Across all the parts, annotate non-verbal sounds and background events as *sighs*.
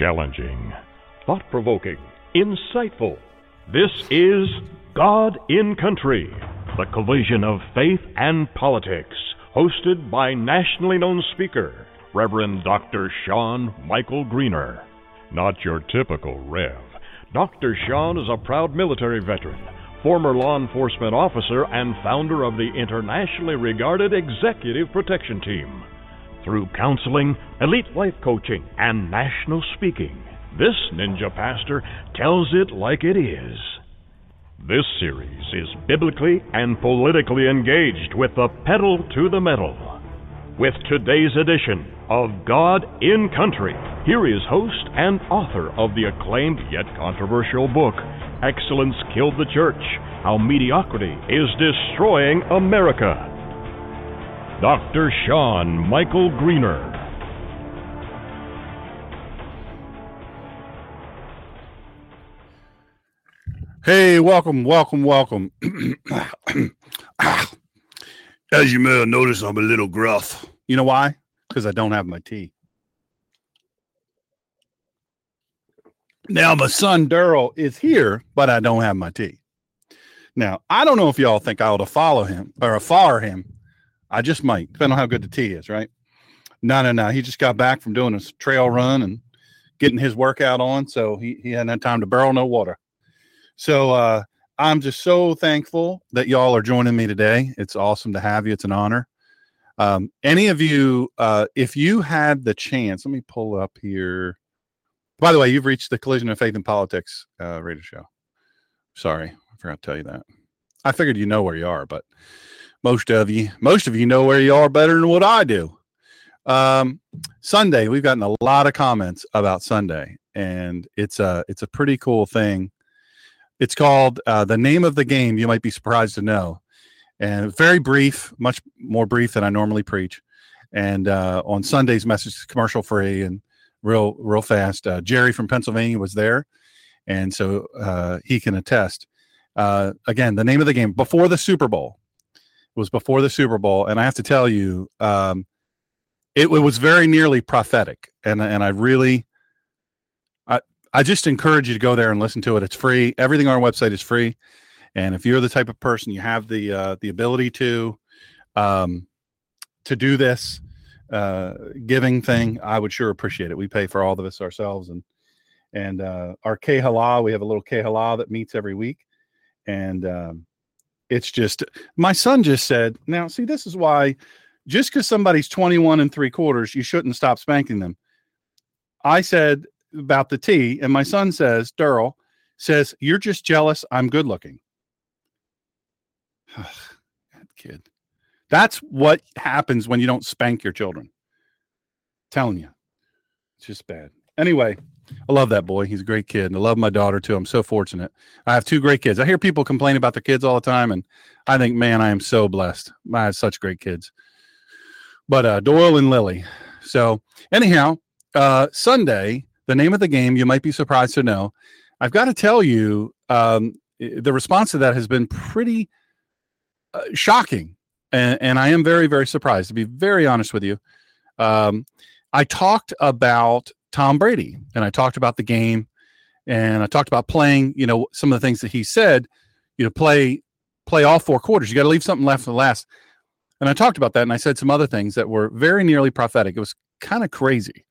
Challenging, thought provoking, insightful. This is God in Country, the collision of faith and politics, hosted by nationally known speaker, Reverend Dr. Sean Michael Greener. Not your typical Rev. Dr. Sean is a proud military veteran, former law enforcement officer, and founder of the internationally regarded Executive Protection Team. Through counseling, elite life coaching, and national speaking, this ninja pastor tells it like it is. This series is biblically and politically engaged with the pedal to the metal. With today's edition of God in Country, here is host and author of the acclaimed yet controversial book, Excellence Killed the Church How Mediocrity is Destroying America. Dr. Sean Michael Greener. Hey, welcome, welcome, welcome. *clears throat* As you may have noticed, I'm a little gruff. You know why? Because I don't have my tea. Now, my son Daryl is here, but I don't have my tea. Now, I don't know if y'all think I ought to follow him or follow him. I just might, depending on how good the tea is, right? No, no, no. He just got back from doing a trail run and getting his workout on. So he, he hadn't had time to barrel no water. So uh, I'm just so thankful that y'all are joining me today. It's awesome to have you. It's an honor. Um, any of you, uh, if you had the chance, let me pull up here. By the way, you've reached the Collision of Faith and Politics uh, radio show. Sorry, I forgot to tell you that. I figured you know where you are, but most of you, most of you know where you are better than what I do. Um, Sunday, we've gotten a lot of comments about Sunday, and it's a it's a pretty cool thing it's called uh, The Name of the Game. You might be surprised to know. And very brief, much more brief than I normally preach. And uh, on Sunday's message, commercial free and real, real fast. Uh, Jerry from Pennsylvania was there. And so uh, he can attest. Uh, again, the name of the game before the Super Bowl was before the Super Bowl. And I have to tell you, um, it, it was very nearly prophetic. And, and I really, I I just encourage you to go there and listen to it. It's free. Everything on our website is free. And if you're the type of person you have the uh, the ability to um, to do this uh, giving thing, I would sure appreciate it. We pay for all of this ourselves, and and uh, our Kehala, we have a little Kehala that meets every week, and um, it's just my son just said. Now, see, this is why just because somebody's 21 and three quarters, you shouldn't stop spanking them. I said about the tea, and my son says, Daryl says, You're just jealous. I'm good looking. that kid. That's what happens when you don't spank your children. Telling you. It's just bad. Anyway, I love that boy. He's a great kid. And I love my daughter too. I'm so fortunate. I have two great kids. I hear people complain about their kids all the time, and I think, man, I am so blessed. I have such great kids. But uh, Doyle and Lily. So anyhow, uh, Sunday the name of the game, you might be surprised to know. I've got to tell you, um, the response to that has been pretty uh, shocking. And, and, I am very, very surprised, to be very honest with you. Um, I talked about Tom Brady and I talked about the game and I talked about playing, you know, some of the things that he said, you know, play play all four quarters. You got to leave something left for the last. And I talked about that and I said some other things that were very nearly prophetic. It was kind of crazy.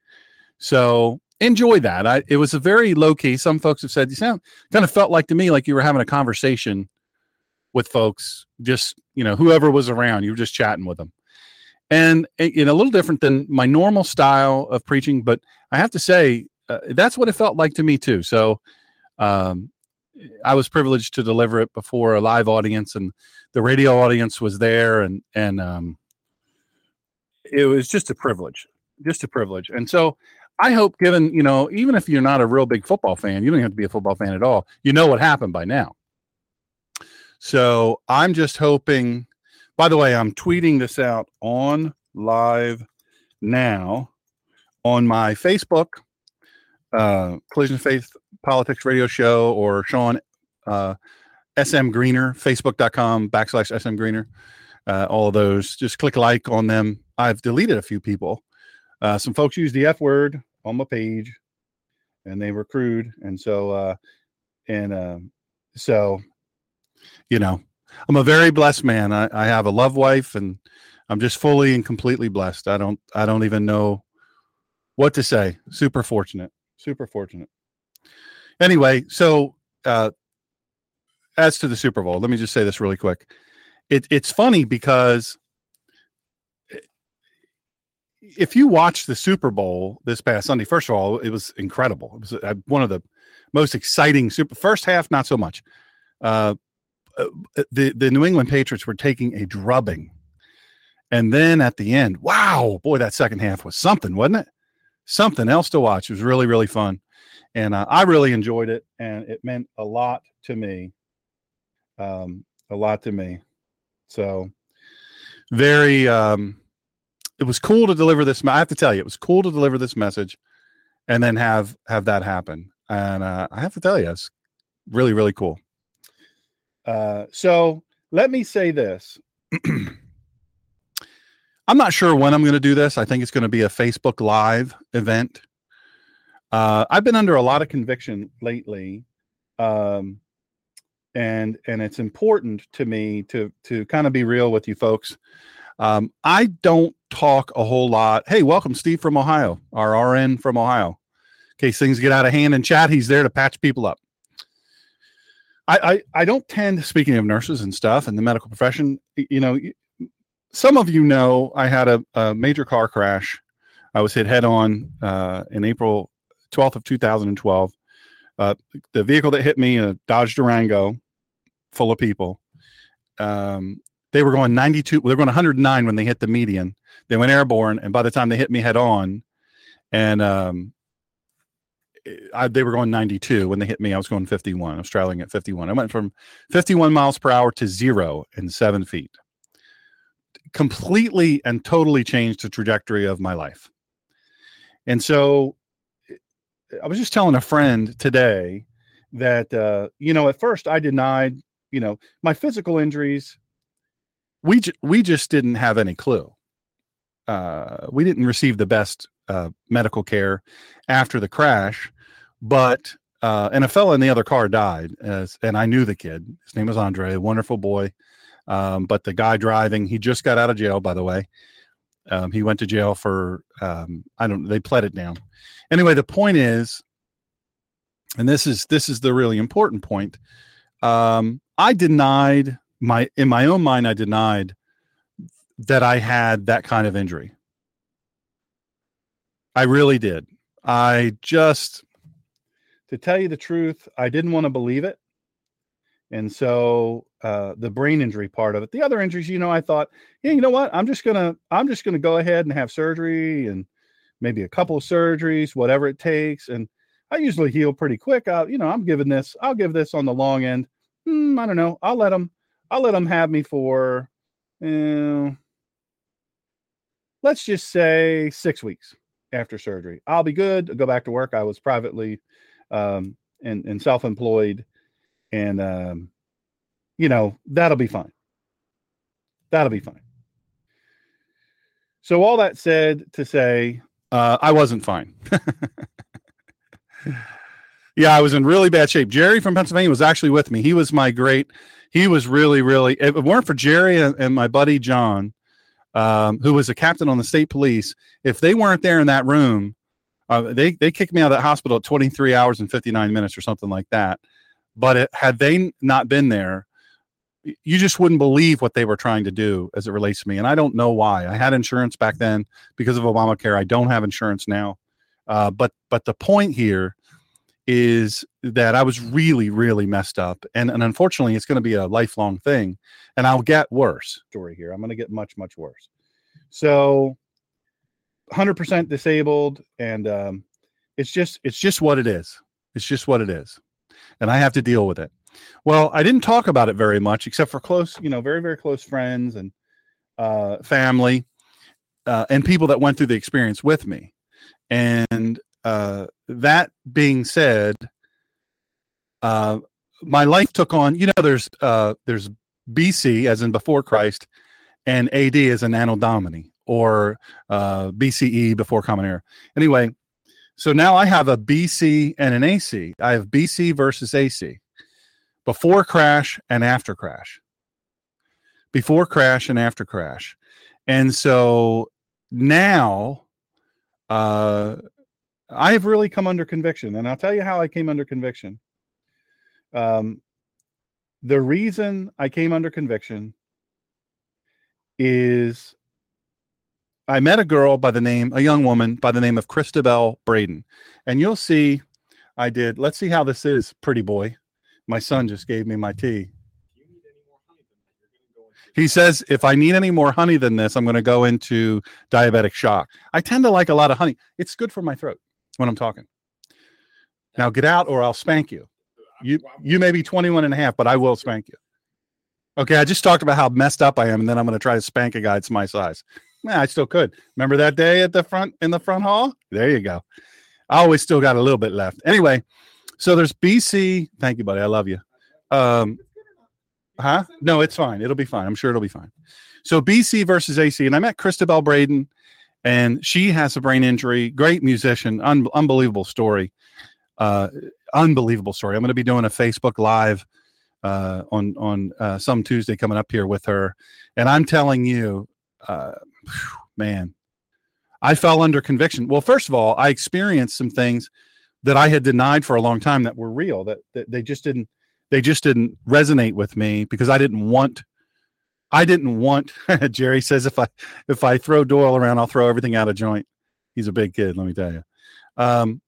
So enjoy that. I, it was a very low key. Some folks have said you sound kind of felt like to me like you were having a conversation with folks, just you know whoever was around. You were just chatting with them, and you know a little different than my normal style of preaching. But I have to say uh, that's what it felt like to me too. So um, I was privileged to deliver it before a live audience, and the radio audience was there, and and um, it was just a privilege, just a privilege. And so I hope, given, you know, even if you're not a real big football fan, you don't have to be a football fan at all. You know what happened by now. So I'm just hoping, by the way, I'm tweeting this out on live now on my Facebook, uh, Collision Faith Politics Radio Show, or Sean uh, SM Greener, facebook.com backslash SM Greener. Uh, all of those, just click like on them. I've deleted a few people. Uh, some folks use the F word on my page. and they were crude, and so uh, and um, so you know, I'm a very blessed man. I, I have a love wife, and I'm just fully and completely blessed. I don't I don't even know what to say. Super fortunate. Super fortunate. Anyway, so uh, as to the Super Bowl, let me just say this really quick. It, it's funny because if you watch the Super Bowl this past Sunday, first of all, it was incredible. It was uh, one of the most exciting super. First half, not so much. Uh, uh, the the New England Patriots were taking a drubbing, and then at the end, wow, boy, that second half was something, wasn't it? Something else to watch. It was really really fun, and uh, I really enjoyed it, and it meant a lot to me. Um, a lot to me. So very um it was cool to deliver this i have to tell you it was cool to deliver this message and then have have that happen and uh, i have to tell you it's really really cool uh, so let me say this *clears throat* i'm not sure when i'm going to do this i think it's going to be a facebook live event uh, i've been under a lot of conviction lately um, and and it's important to me to to kind of be real with you folks um, I don't talk a whole lot. Hey, welcome, Steve from Ohio, our RN from Ohio. In case things get out of hand in chat, he's there to patch people up. I, I, I don't tend, speaking of nurses and stuff and the medical profession, you know, some of you know I had a, a major car crash. I was hit head on uh, in April 12th of 2012. Uh, the vehicle that hit me, a Dodge Durango, full of people, um, they were going 92 they were going 109 when they hit the median they went airborne and by the time they hit me head on and um I, they were going 92 when they hit me i was going 51 i was traveling at 51 i went from 51 miles per hour to zero in seven feet. Completely and totally changed the trajectory of my life. And so i was just telling a friend today that uh, you know at first i denied you know my physical injuries. We we just didn't have any clue. Uh, we didn't receive the best uh, medical care after the crash, but uh, and a fellow in the other car died, as, and I knew the kid. His name was Andre, a wonderful boy. Um, but the guy driving, he just got out of jail, by the way. Um, he went to jail for um, I don't. They pled it down. Anyway, the point is, and this is this is the really important point. Um, I denied my in my own mind i denied that i had that kind of injury i really did. I just to tell you the truth i didn't want to believe it. And so uh, the brain injury part of it. The other injuries you know i thought yeah you know what? I'm just gonna i'm just gonna go ahead and have surgery and maybe a couple of surgeries whatever it takes. And i usually heal pretty quick. I you know i'm giving this i'll give this on the long end. Mm, i don't know. I'll let them I'll let them have me for, uh, let's just say six weeks after surgery. I'll be good. I'll go back to work. I was privately um, and, and self employed, and um, you know that'll be fine. That'll be fine. So all that said to say, uh, I wasn't fine. *laughs* yeah, I was in really bad shape. Jerry from Pennsylvania was actually with me. He was my great he was really, really. If it weren't for Jerry and, and my buddy John, um, who was a captain on the state police, if they weren't there in that room, uh, they they kicked me out of that hospital at 23 hours and 59 minutes or something like that. But it, had they not been there, you just wouldn't believe what they were trying to do as it relates to me. And I don't know why. I had insurance back then because of Obamacare. I don't have insurance now. Uh, but but the point here is that I was really, really messed up. And, and unfortunately, it's going to be a lifelong thing. And I'll get worse. Story here. I'm going to get much, much worse. So 100% disabled. And um, it's just, it's just what it is. It's just what it is. And I have to deal with it. Well, I didn't talk about it very much, except for close, you know, very, very close friends and uh, family uh, and people that went through the experience with me. And uh, that being said, uh, my life took on. You know, there's uh, there's BC as in before Christ, and AD as an Anno Domini or uh, BCE before Common Era. Anyway, So now I have a BC and an AC. I have BC versus AC. Before crash and after crash. Before crash and after crash. And so now uh I have really come under conviction and I'll tell you how I came under conviction. Um the reason I came under conviction is I met a girl by the name, a young woman by the name of Christabel Braden. And you'll see I did. Let's see how this is, pretty boy. My son just gave me my tea. He says, if I need any more honey than this, I'm going to go into diabetic shock. I tend to like a lot of honey. It's good for my throat when I'm talking. Now get out or I'll spank you. You you may be 21 and a half, but I will spank you. Okay, I just talked about how messed up I am, and then I'm going to try to spank a guy that's my size. Yeah, I still could. Remember that day at the front in the front hall? There you go. I always still got a little bit left. Anyway, so there's BC. Thank you, buddy. I love you. Um, huh? No, it's fine. It'll be fine. I'm sure it'll be fine. So BC versus AC, and I met Christabel Braden, and she has a brain injury. Great musician, un- unbelievable story. Uh, unbelievable story. I'm going to be doing a Facebook Live uh, on on uh, some Tuesday coming up here with her, and I'm telling you, uh, man, I fell under conviction. Well, first of all, I experienced some things that I had denied for a long time that were real. That, that they just didn't they just didn't resonate with me because I didn't want. I didn't want. *laughs* Jerry says if I if I throw Doyle around, I'll throw everything out of joint. He's a big kid, let me tell you. Um,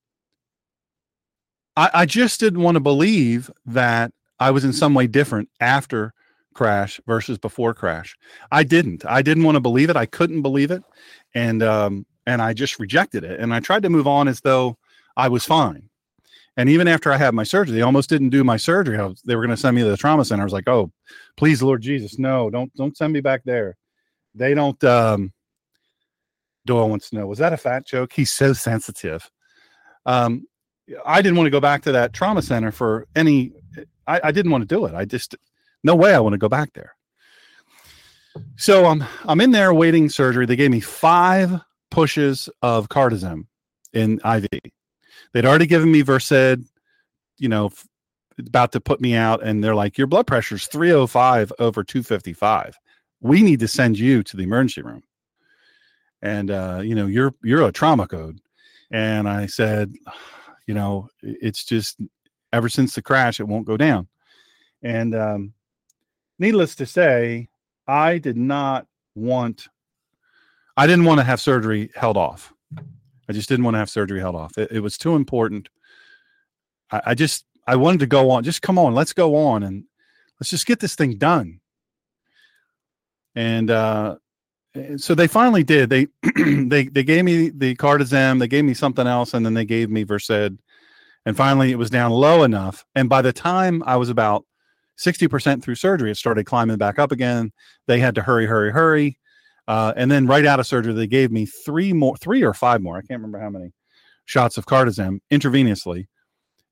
I, I just didn't want to believe that I was in some way different after crash versus before crash. I didn't. I didn't want to believe it. I couldn't believe it, and um, and I just rejected it. And I tried to move on as though I was fine. And even after I had my surgery, they almost didn't do my surgery. Was, they were going to send me to the trauma center. I was like, "Oh, please, Lord Jesus, no! Don't don't send me back there." They don't. Um, Doyle wants to know: Was that a fat joke? He's so sensitive. Um, I didn't want to go back to that trauma center for any. I, I didn't want to do it. I just no way I want to go back there. So I'm I'm in there waiting surgery. They gave me five pushes of cardizem in IV. They'd already given me Versed, you know, f- about to put me out, and they're like, "Your blood pressure's 305 over 255. We need to send you to the emergency room." And uh, you know, you're you're a trauma code. And I said, *sighs* you know, it's just ever since the crash, it won't go down. And um, needless to say, I did not want, I didn't want to have surgery held off. I just didn't want to have surgery held off. It, it was too important. I, I just, I wanted to go on. Just come on, let's go on and let's just get this thing done. And uh, so they finally did. They *clears throat* they they gave me the cardizem, they gave me something else, and then they gave me Versed. And finally, it was down low enough. And by the time I was about 60% through surgery, it started climbing back up again. They had to hurry, hurry, hurry. Uh, and then right out of surgery, they gave me three more, three or five more. I can't remember how many shots of cardizem intravenously.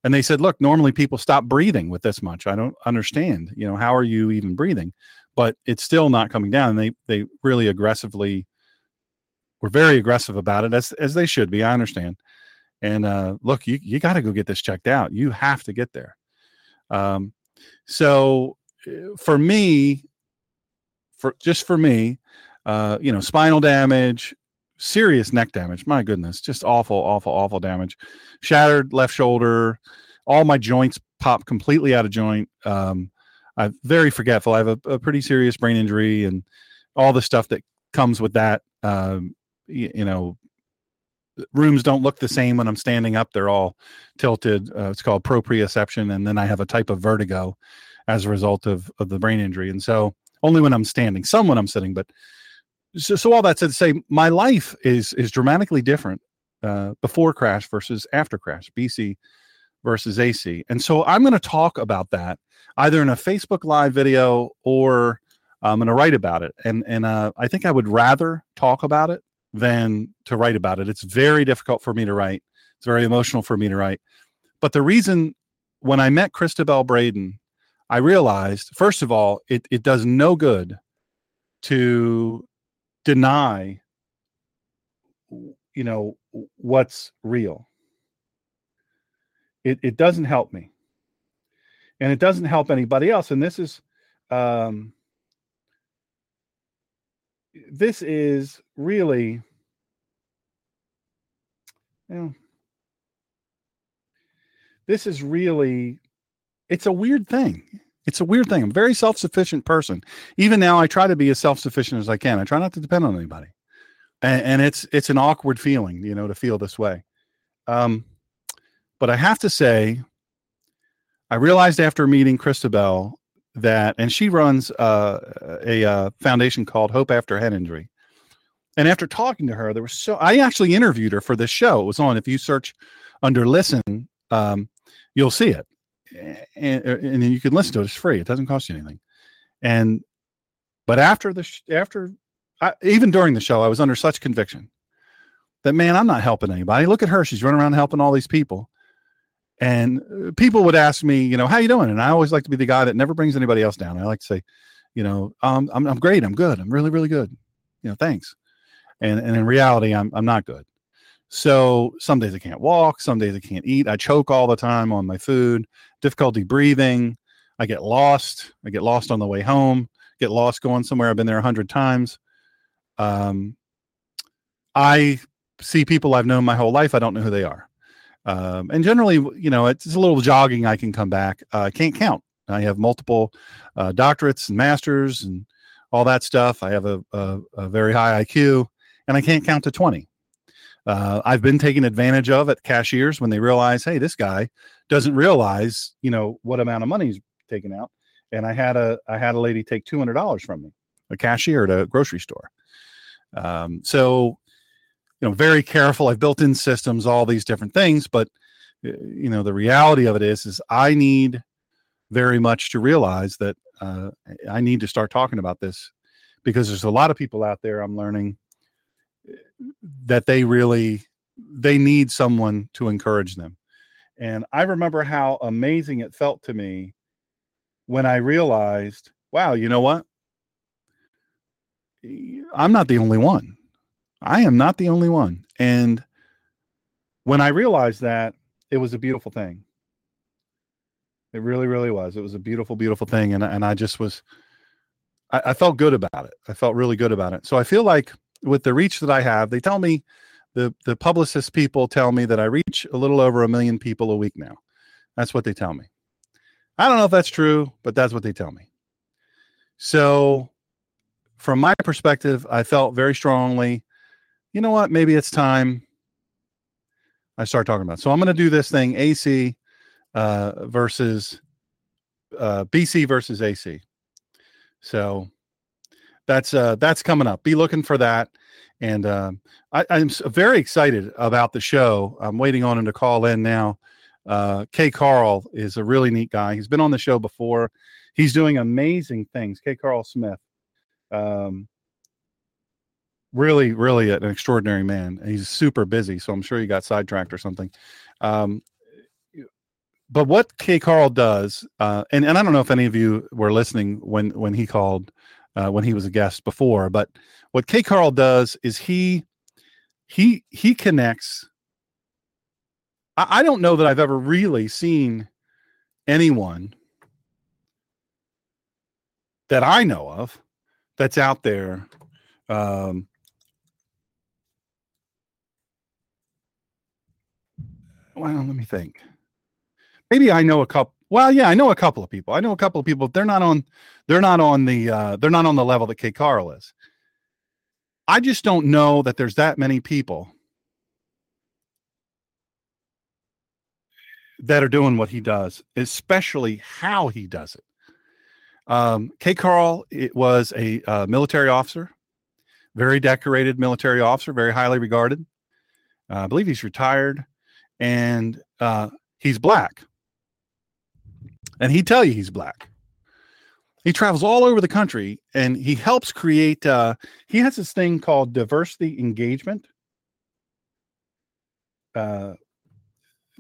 And they said, look, normally people stop breathing with this much. I don't understand. You know, how are you even breathing? But it's still not coming down. And they they really aggressively were very aggressive about it, as as they should be. I understand. And uh, look, you you got to go get this checked out. You have to get there. Um, so uh, for me, for just for me, uh, you know, spinal damage, serious neck damage. My goodness, just awful, awful, awful damage. Shattered left shoulder. All my joints pop completely out of joint. Um, I'm very forgetful. I have a, a, pretty serious brain injury and all the stuff that comes with that. Um, you, you, know, rooms don't look the same when I'm standing up. They're all tilted. Uh, it's called proprioception. And then I have a type of vertigo as a result of, of the brain injury. And so only when I'm standing, some when I'm sitting, but so, so all that said to say my life is, is dramatically different uh, before crash versus after crash, BC versus AC. And so I'm going to talk about that either in a Facebook live video or I'm going to write about it. And, and uh, I think I would rather talk about it than to write about it. It's very difficult for me to write. It's very emotional for me to write. But the reason when I met Christabel Braden, I realized, first of all, it, it does no good to deny, you know, what's real. it, it doesn't help me. And it doesn't help anybody else. And this is um this is really you know, this is really it's a weird thing it's a weird thing. I'm a very self-sufficient person. Even now i try to be as self-sufficient as i can. I try not to depend on anybody. And, and it's it's an awkward feeling you know to feel this way. Um but i have to say i realized after meeting christabel that and she runs uh, a, a foundation called hope after head injury. And after talking to her, there was so I actually interviewed her for this show. It was on. If you search under listen, um, you'll see it, and, and then you can listen to it. It's free. It doesn't cost you anything. And but after the sh- after I, even during the show, I was under such conviction that man, I'm not helping anybody. Look at her; she's running around helping all these people. And uh, people would ask me, you know, how you doing? And I always like to be the guy that never brings anybody else down. I like to say, you know, um, I'm I'm great. I'm good. I'm really really good. You know, thanks and and in reality i'm i'm not good so some days i can't walk some days i can't eat i choke all the time on my food difficulty breathing i get lost i get lost on the way home get lost going somewhere i've been there a hundred times. Um i see people i've known my whole life i don't know who they are. Um, and generally you know it's a little jogging i can come back. Uh, i can't count. I have multiple uh, doctorates and masters and all that stuff. I have a, a, a very high iq and I can't count to 20. Uh, I've been taken advantage of at cashiers when they realize, hey, this guy doesn't realize, you know, what amount of money he's taken out. And I had a I had a lady take two hundred dollars from me, a cashier at a grocery store. Um, so, you know, very careful. I've built in systems, all these different things, but uh, you know, the reality of it is, is I need very much to realize that uh, I need to start talking about this because there's a lot of people out there. I'm learning that they really they need someone to encourage them. And I remember how amazing it felt to me when I realized, wow, you know what? I'm not the only one. I am not the only one. And when I realized that, it was a beautiful thing. It really, really was. It was a beautiful, beautiful thing. And, and I just was, I, I felt good about it. I felt really good about it. So I feel like with the reach that I have, they tell me the the publicist people tell me that I reach a little over a million people a week now. That's what they tell me. I don't know if that's true, but that's what they tell me. So, from my perspective, I felt very strongly, you know what? Maybe it's time I start talking about. It. So I'm going to do this thing AC uh, versus uh, BC versus AC. So that's uh, that's coming up. Be looking for that. And uh, I, am very excited about the show. I'm waiting on him to call in now. Uh, KCarl is a really neat guy. He's been on the show before. He's doing amazing things. KCarl Smith, um, really, really an extraordinary man. He's super busy, so I'm sure he got sidetracked or something. Um, but what KCarl does, uh, and, and I don't know if any of you were listening when when he called uh, when he was a guest before. But what KCarl does is he he he connects. I, I don't know that I've ever really seen anyone that I know of that's out there. Um, well, let me think. Maybe I know a couple. Well, yeah, I know a couple of people. I know a couple of people. They're not on. They're not on the. Uh, they're not on the level that KCarl is. I just don't know that there's that many people that are doing what he does, especially how he does it. Um, KCarl it was a uh, military officer, very decorated military officer, very highly regarded. Uh, I believe he's retired, and uh, he's black and he'd tell you he's black. He travels all over the country and he helps create. Uh, he has this thing called diversity engagement. Uh,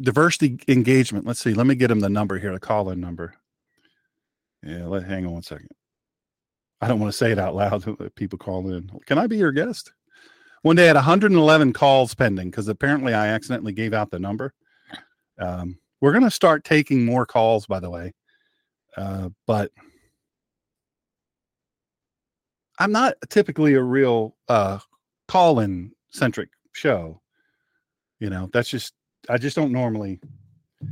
diversity engagement. Let's see. Let me get him the number here, the call in number. Yeah, let hang on one second. I don't want to say it out loud. *laughs* People call in. Can I be your guest? One day I had 111 calls pending because apparently I accidentally gave out the number. Um, We're going to start taking more calls, by the way. Uh, but I'm not typically a real uh, call in centric show. You know, that's just, I just don't normally,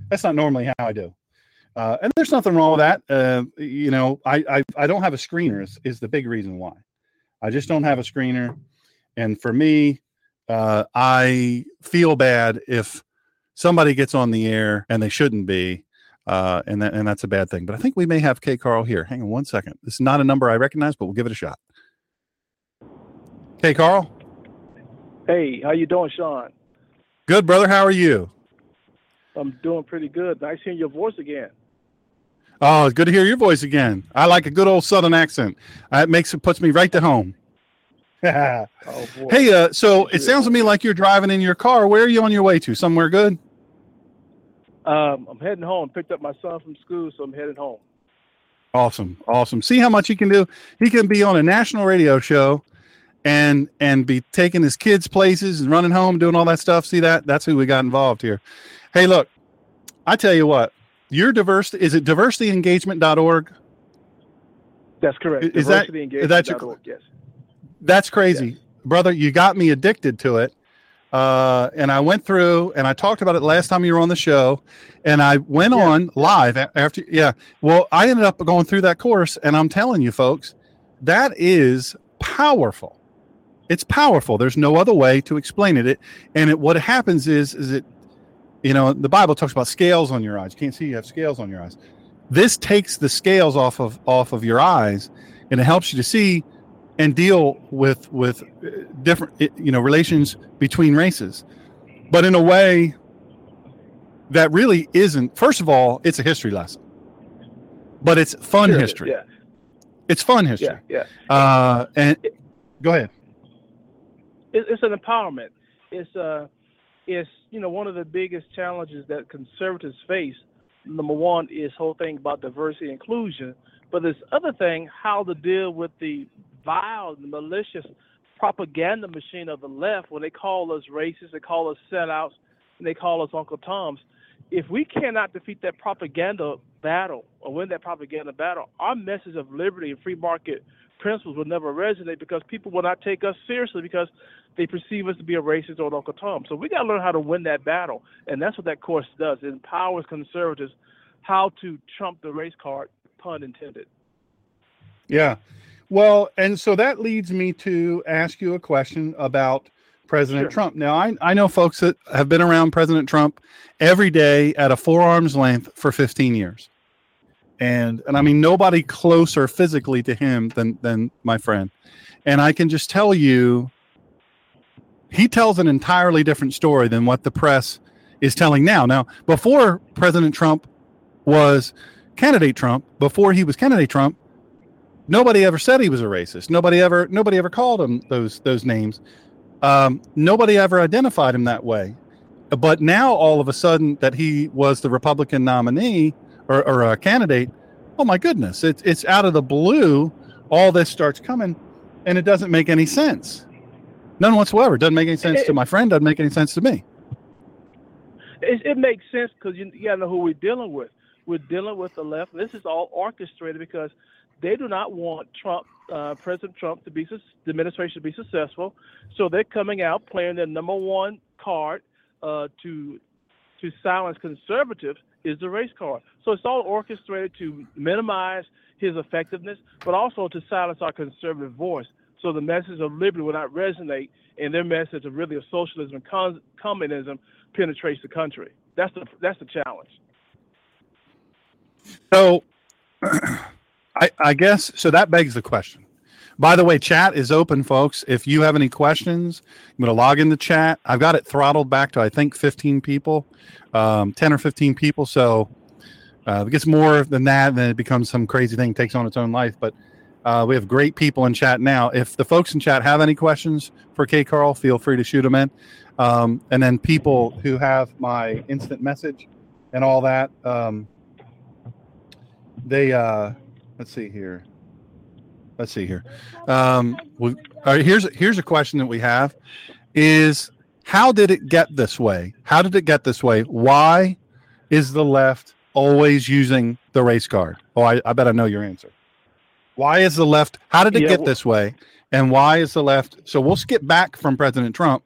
that's not normally how I do. Uh, and there's nothing wrong with that. Uh, you know, I, I, I don't have a screener is, is the big reason why. I just don't have a screener. And for me, uh, I feel bad if somebody gets on the air and they shouldn't be. Uh, and that, and that's a bad thing. But I think we may have KCarl here. Hang on one second. This is not a number I recognize, but we'll give it a shot. Hey, Carl. Hey, how you doing, Sean? Good, brother. How are you? I'm doing pretty good. Nice hearing your voice again. Oh, it's good to hear your voice again. I like a good old Southern accent. Uh, it makes it puts me right to home. *laughs* oh, hey, uh, so it sounds to me like you're driving in your car. Where are you on your way to? Somewhere good? Um, I'm heading home. Picked up my son from school, so I'm heading home. Awesome, awesome. See how much he can do. He can be on a national radio show, and and be taking his kids places and running home, doing all that stuff. See that? That's who we got involved here. Hey, look, I tell you what. Your diversity is it diversityengagement.org? That's correct. Is that is that your, yes. That's crazy, yes. brother. You got me addicted to it. Uh, and I went through and I talked about it last time you were on the show, and I went yeah. on live after. Yeah, well, I ended up going through that course, and I'm telling you, folks, that is powerful. It's powerful. There's no other way to explain it. It and it, what happens is is it, you know, the Bible talks about scales on your eyes. You can't see you have scales on your eyes. This takes the scales off of off of your eyes, and it helps you to see and deal with with uh, different you know relations between races. But in a way that really isn't first of all it's a history lesson. But it's fun sure history. yeah. it's fun history. Yeah, yeah. Uh, and it, go ahead. It, it's an empowerment. It's uh it's you know one of the biggest challenges that conservatives face. Number one is whole thing about diversity and inclusion but this other thing how to deal with the vile, and malicious propaganda machine of the left when they call us racist, they call us sellouts, and they call us Uncle Toms. If we cannot defeat that propaganda battle or win that propaganda battle, our message of liberty and free market principles will never resonate because people will not take us seriously because they perceive us to be a racist or an Uncle Tom. So we got to learn how to win that battle, and that's what that course does. It empowers conservatives how to trump the race card, pun intended. Yeah, well, and so that leads me to ask you a question about President sure. Trump. Now, I, I know folks that have been around President Trump every day at a forearm's length for 15 years. And and I mean nobody closer physically to him than than my friend. And I can just tell you he tells an entirely different story than what the press is telling now. Now, before President Trump was candidate Trump, before he was candidate Trump, nobody ever said he was a racist. Nobody ever nobody ever called him those those names. Um, nobody ever identified him that way. But now all of a sudden that he was the Republican nominee or, or a candidate, oh my goodness, it's it's out of the blue. All this starts coming, and it doesn't make any sense. None whatsoever. Doesn't make any sense it, to my friend. Doesn't make any sense to me. It, it makes sense because you, you got to know who we're dealing with. We're dealing with the left. This is all orchestrated because they do not want Trump, uh, President Trump, to be the administration to be successful. So they're coming out playing their number one card uh, to to silence conservatives is the race card. So it's all orchestrated to minimize his effectiveness, but also to silence our conservative voice. So the message of liberty will not resonate, and their message of really of socialism and communism penetrates the country. That's the that's the challenge. So *clears throat* I, I guess so. That begs the question. By the way, chat is open, folks. If you have any questions, I'm going to log in the chat. I've got it throttled back to I think 15 people, um, 10 or 15 people. So uh, if it gets more than that, and then it becomes some crazy thing, takes on its own life. But uh, we have great people in chat now. If the folks in chat have any questions for KCarl, feel free to shoot them in. Um, and then people who have my instant message and all that, um, they. Uh, let's see here. Let's see here. Um, we, right, here's here's a question that we have: Is how did it get this way? How did it get this way? Why? is the left always using the race card? Oh, I, I bet I know your answer. Why is the left? How did it Yeah, get this way? And why is the left? So we'll skip back from President Trump.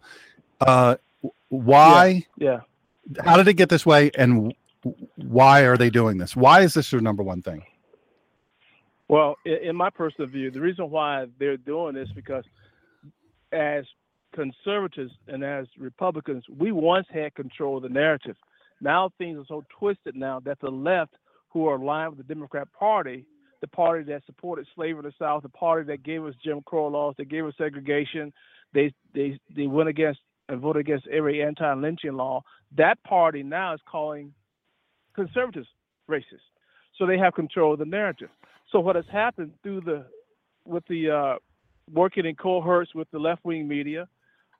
Uh, why? Yeah. How did it get this way? And why are they doing this? Why is this their number one thing? Well, in, my personal view, the reason why they're doing this is because as conservatives and as Republicans, we once had control of the narrative. Now things are so twisted now that the left, who are aligned with the Democrat Party, the party that supported slavery in the South, the party that gave us Jim Crow laws, that gave us segregation, they they they went against and voted against every anti-lynching law. That party now is calling conservatives racist. So they have control of the narrative. So what has happened through the with the uh, working in cohorts with the left wing media,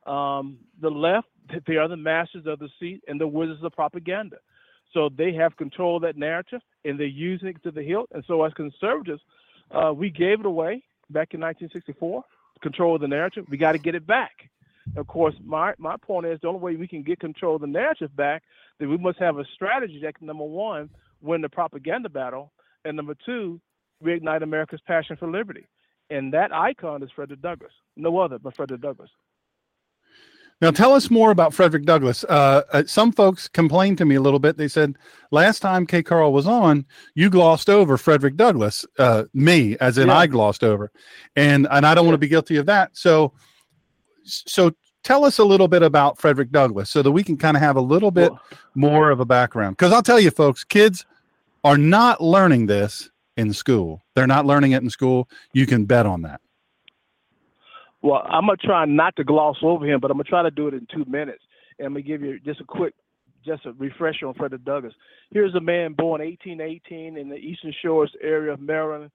um, the left *laughs* they are the masters of the seat and the wizards of propaganda. So they have control of that narrative and they're using it to the hilt. And so as conservatives, uh, we gave it away back in 1964, control of the narrative. We got to get it back. Of course, my, my point is the only way we can get control of the narrative back, then we must have a strategy that number one, win the propaganda battle, and number two, reignite America's passion for liberty. And that icon is Frederick Douglass, no other but Frederick Douglass. Now, tell us more about Frederick Douglass. Uh, uh, some folks complained to me a little bit. They said last time KCarl was on, you glossed over Frederick Douglass. Uh, me, as in Yeah. I glossed over, and and I don't want to be guilty of that. So, so tell us a little bit about Frederick Douglass, so that we can kind of have a little bit Well- more of a background. Because I'll tell you, folks, kids are not learning this in school. They're not learning it in school. You can bet on that. Well, I'm gonna try not to gloss over him, but I'm gonna try to do it in two minutes. And I'm gonna give you just a quick, just a refresher on Frederick Douglass. Here's a man born 1818 in the Eastern Shores area of Maryland,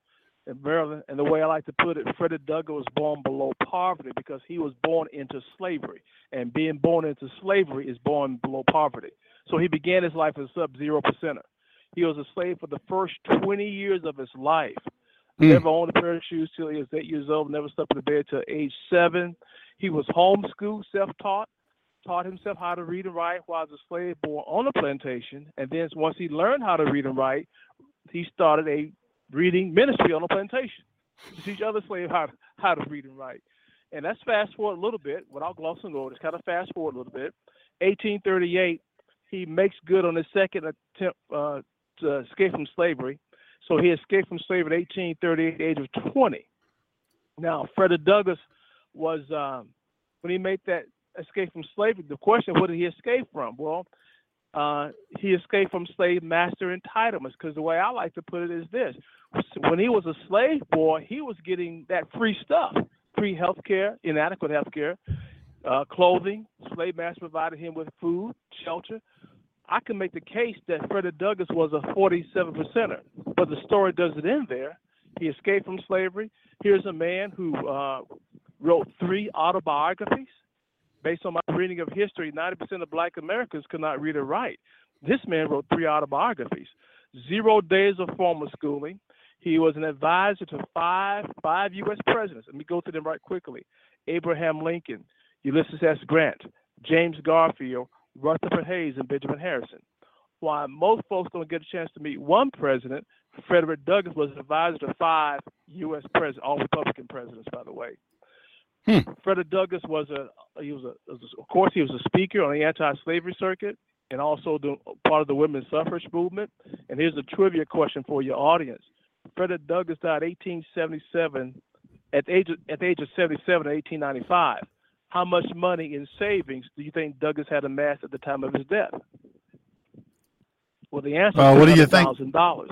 in Maryland. And the way I like to put it, Frederick Douglass was born below poverty because he was born into slavery, and being born into slavery is born below poverty. So he began his life as a sub-zero percenter. He was a slave for the first 20 years of his life. Mm. Never owned a pair of shoes till he was eight years old. Never slept in the bed till age seven. He was homeschooled, self-taught, taught himself how to read and write while as a slave born on a plantation. And then once he learned how to read and write, he started a reading ministry on a plantation to teach other slaves how, how to read and write. And that's fast forward a little bit without glossing over. It's kind of fast forward a little bit. 1838, he makes good on his second attempt uh, to escape from slavery. So he escaped from slavery at 1838, age of 20. Now, Frederick Douglass was, um, when he made that escape from slavery, the question, what did he escape from? Well, uh, he escaped from slave master entitlements because the way I like to put it is this. When he was a slave boy, he was getting that free stuff, free health care, inadequate health care, uh, clothing. Slave master provided him with food, shelter. I can make the case that Frederick Douglass was a 47 percenter, but the story doesn't end there. He escaped from slavery. Here's a man who uh, wrote three autobiographies. Based on my reading of history, 90% of black Americans could not read or write. This man wrote three autobiographies. Zero days of formal schooling. He was an advisor to five five U.S. presidents. Let me go through them right quickly. Abraham Lincoln, Ulysses S. Grant, James Garfield, Rutherford Hayes, and Benjamin Harrison. While most folks don't get a chance to meet one president, Frederick Douglass was an advisor to five U.S. presidents, all Republican presidents, by the way. Hmm. Frederick Douglass was a he was a of course he was a speaker on the anti-slavery circuit and also the, part of the women's suffrage movement. And here's a trivia question for your audience: Frederick Douglass died 1877 at the age of, at the age of 77 in 1895. How much money in savings do you think Douglass had amassed at the time of his death? Well, the answer Uh, is what do you think? dollars.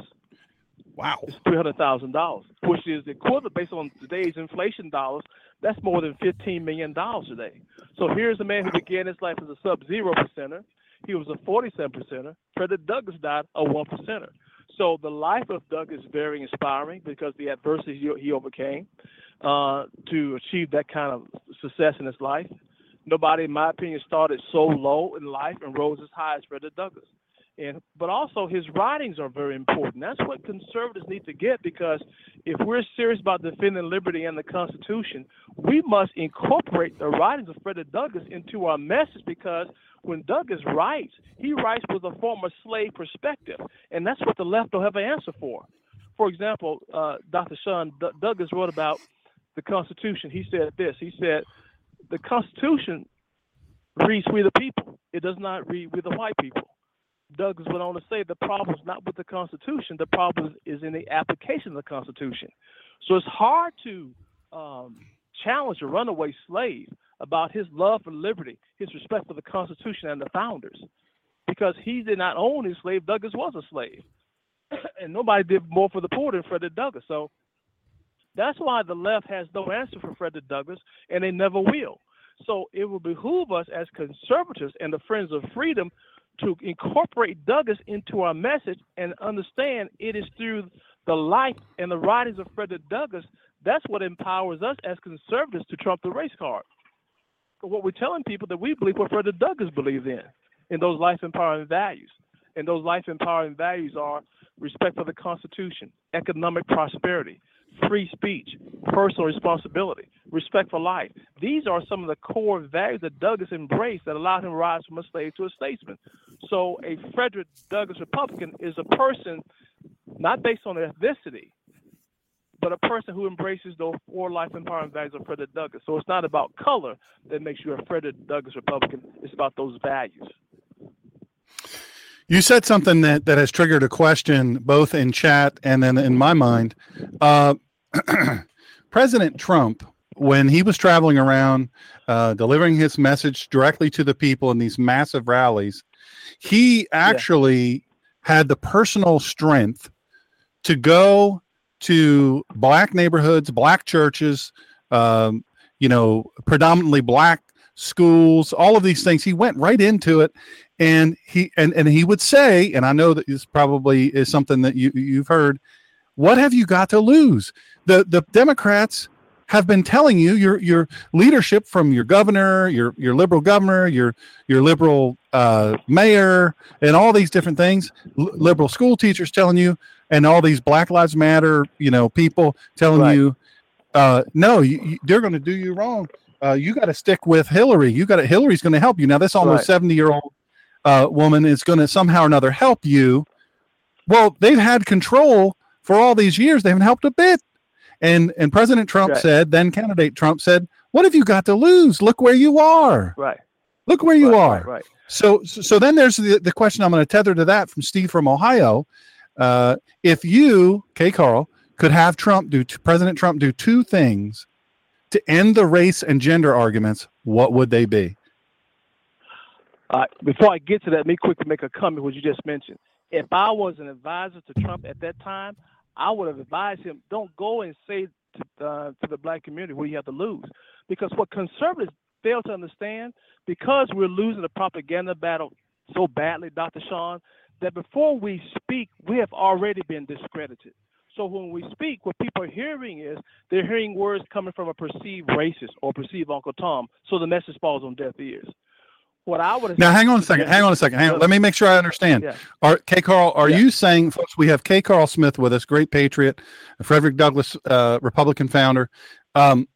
Wow. It's three hundred thousand dollars, which is the equivalent based on today's inflation dollars. That's more than fifteen million dollars today. So here's a man who began his life as a sub-zero percenter. He was a forty-seven percenter. Frederick Douglass died a one percenter. So the life of Doug is very inspiring because the adversity he, overcame uh, to achieve that kind of success in his life. Nobody, in my opinion, started so low in life and rose as high as Frederick Douglass. And but also his writings are very important. That's what conservatives need to get because if we're serious about defending liberty and the Constitution, we must incorporate the writings of Frederick Douglass into our message because when Douglass writes, he writes with a former slave perspective, and that's what the left don't have an answer for. For example, uh, Dr. Sean D- Douglass wrote about the Constitution. He said this. He said the Constitution reads we the people. It does not read we the white people. Douglass went on to say the problem is not with the Constitution. The problem is in the application of the Constitution. So it's hard to um, challenge a runaway slave about his love for liberty, his respect for the Constitution and the founders, because he did not own his slave. Douglass was a slave, *clears throat* and nobody did more for the poor than Frederick Douglass. So that's why the left has no answer for Frederick Douglass, and they never will. So it will behoove us as conservatives and the Friends of Freedom to incorporate Douglass into our message and understand it is through the life and the writings of Frederick Douglass that's what empowers us as conservatives to trump the race card. What we're telling people that we believe what Frederick Douglass believed in, in those life empowering values. And those life empowering values are respect for the Constitution, economic prosperity, free speech, personal responsibility, respect for life. These are some of the core values that Douglass embraced that allowed him to rise from a slave to a statesman. So a Frederick Douglass Republican is a person not based on ethnicity, but a person who embraces those four life empowering values of Frederick Douglass. So it's not about color that makes you a Frederick Douglass Republican. It's about those values. You said something that, that has triggered a question both in chat and then in my mind. Uh, *clears throat* President Trump, when he was traveling around uh, delivering his message directly to the people in these massive rallies, he actually yeah. had the personal strength to go to black neighborhoods, black churches, um, you know, predominantly black schools, all of these things. He went right into it, and he and and he would say, and I know that this probably is something that you you've heard. What have you got to lose? The the Democrats have been telling you your your leadership from your governor, your your liberal governor, your your liberal uh, mayor, and all these different things. L- liberal school teachers telling you, and all these Black Lives Matter, you know, people telling right. you, uh, no, you, you, they're going to do you wrong. Uh, you got to stick with Hillary. You got to Hillary's going to help you. Now, this almost seventy year old uh, woman is going to somehow or another help you. Well, they've had control for all these years. They haven't helped a bit. And and President Trump right. said, then candidate Trump said, "What have you got to lose? Look where you are. Right. Look where you right, are. Right, right. So, so then there's the, the question I'm going to tether to that from Steve from Ohio. Uh, if you, KCarl, could have Trump do President Trump do two things to end the race and gender arguments, what would they be? Uh, before I get to that, let me quickly make a comment what you just mentioned. If I was an advisor to Trump at that time, I would have advised him, don't go and say to, uh, to the black community what you have to lose. Because what conservatives fail to understand, because we're losing the propaganda battle so badly, Dr. Sean, that before we speak, we have already been discredited. So when we speak, what people are hearing is they're hearing words coming from a perceived racist or perceived Uncle Tom. So the message falls on deaf ears. What I would now hang on a second. Hang on a second. Hang on. Let me make sure I understand. Yeah. Are KCarl? Are yeah. you saying, folks? We have KCarl Smith with us, great patriot, Frederick Douglass, uh, Republican founder. Um,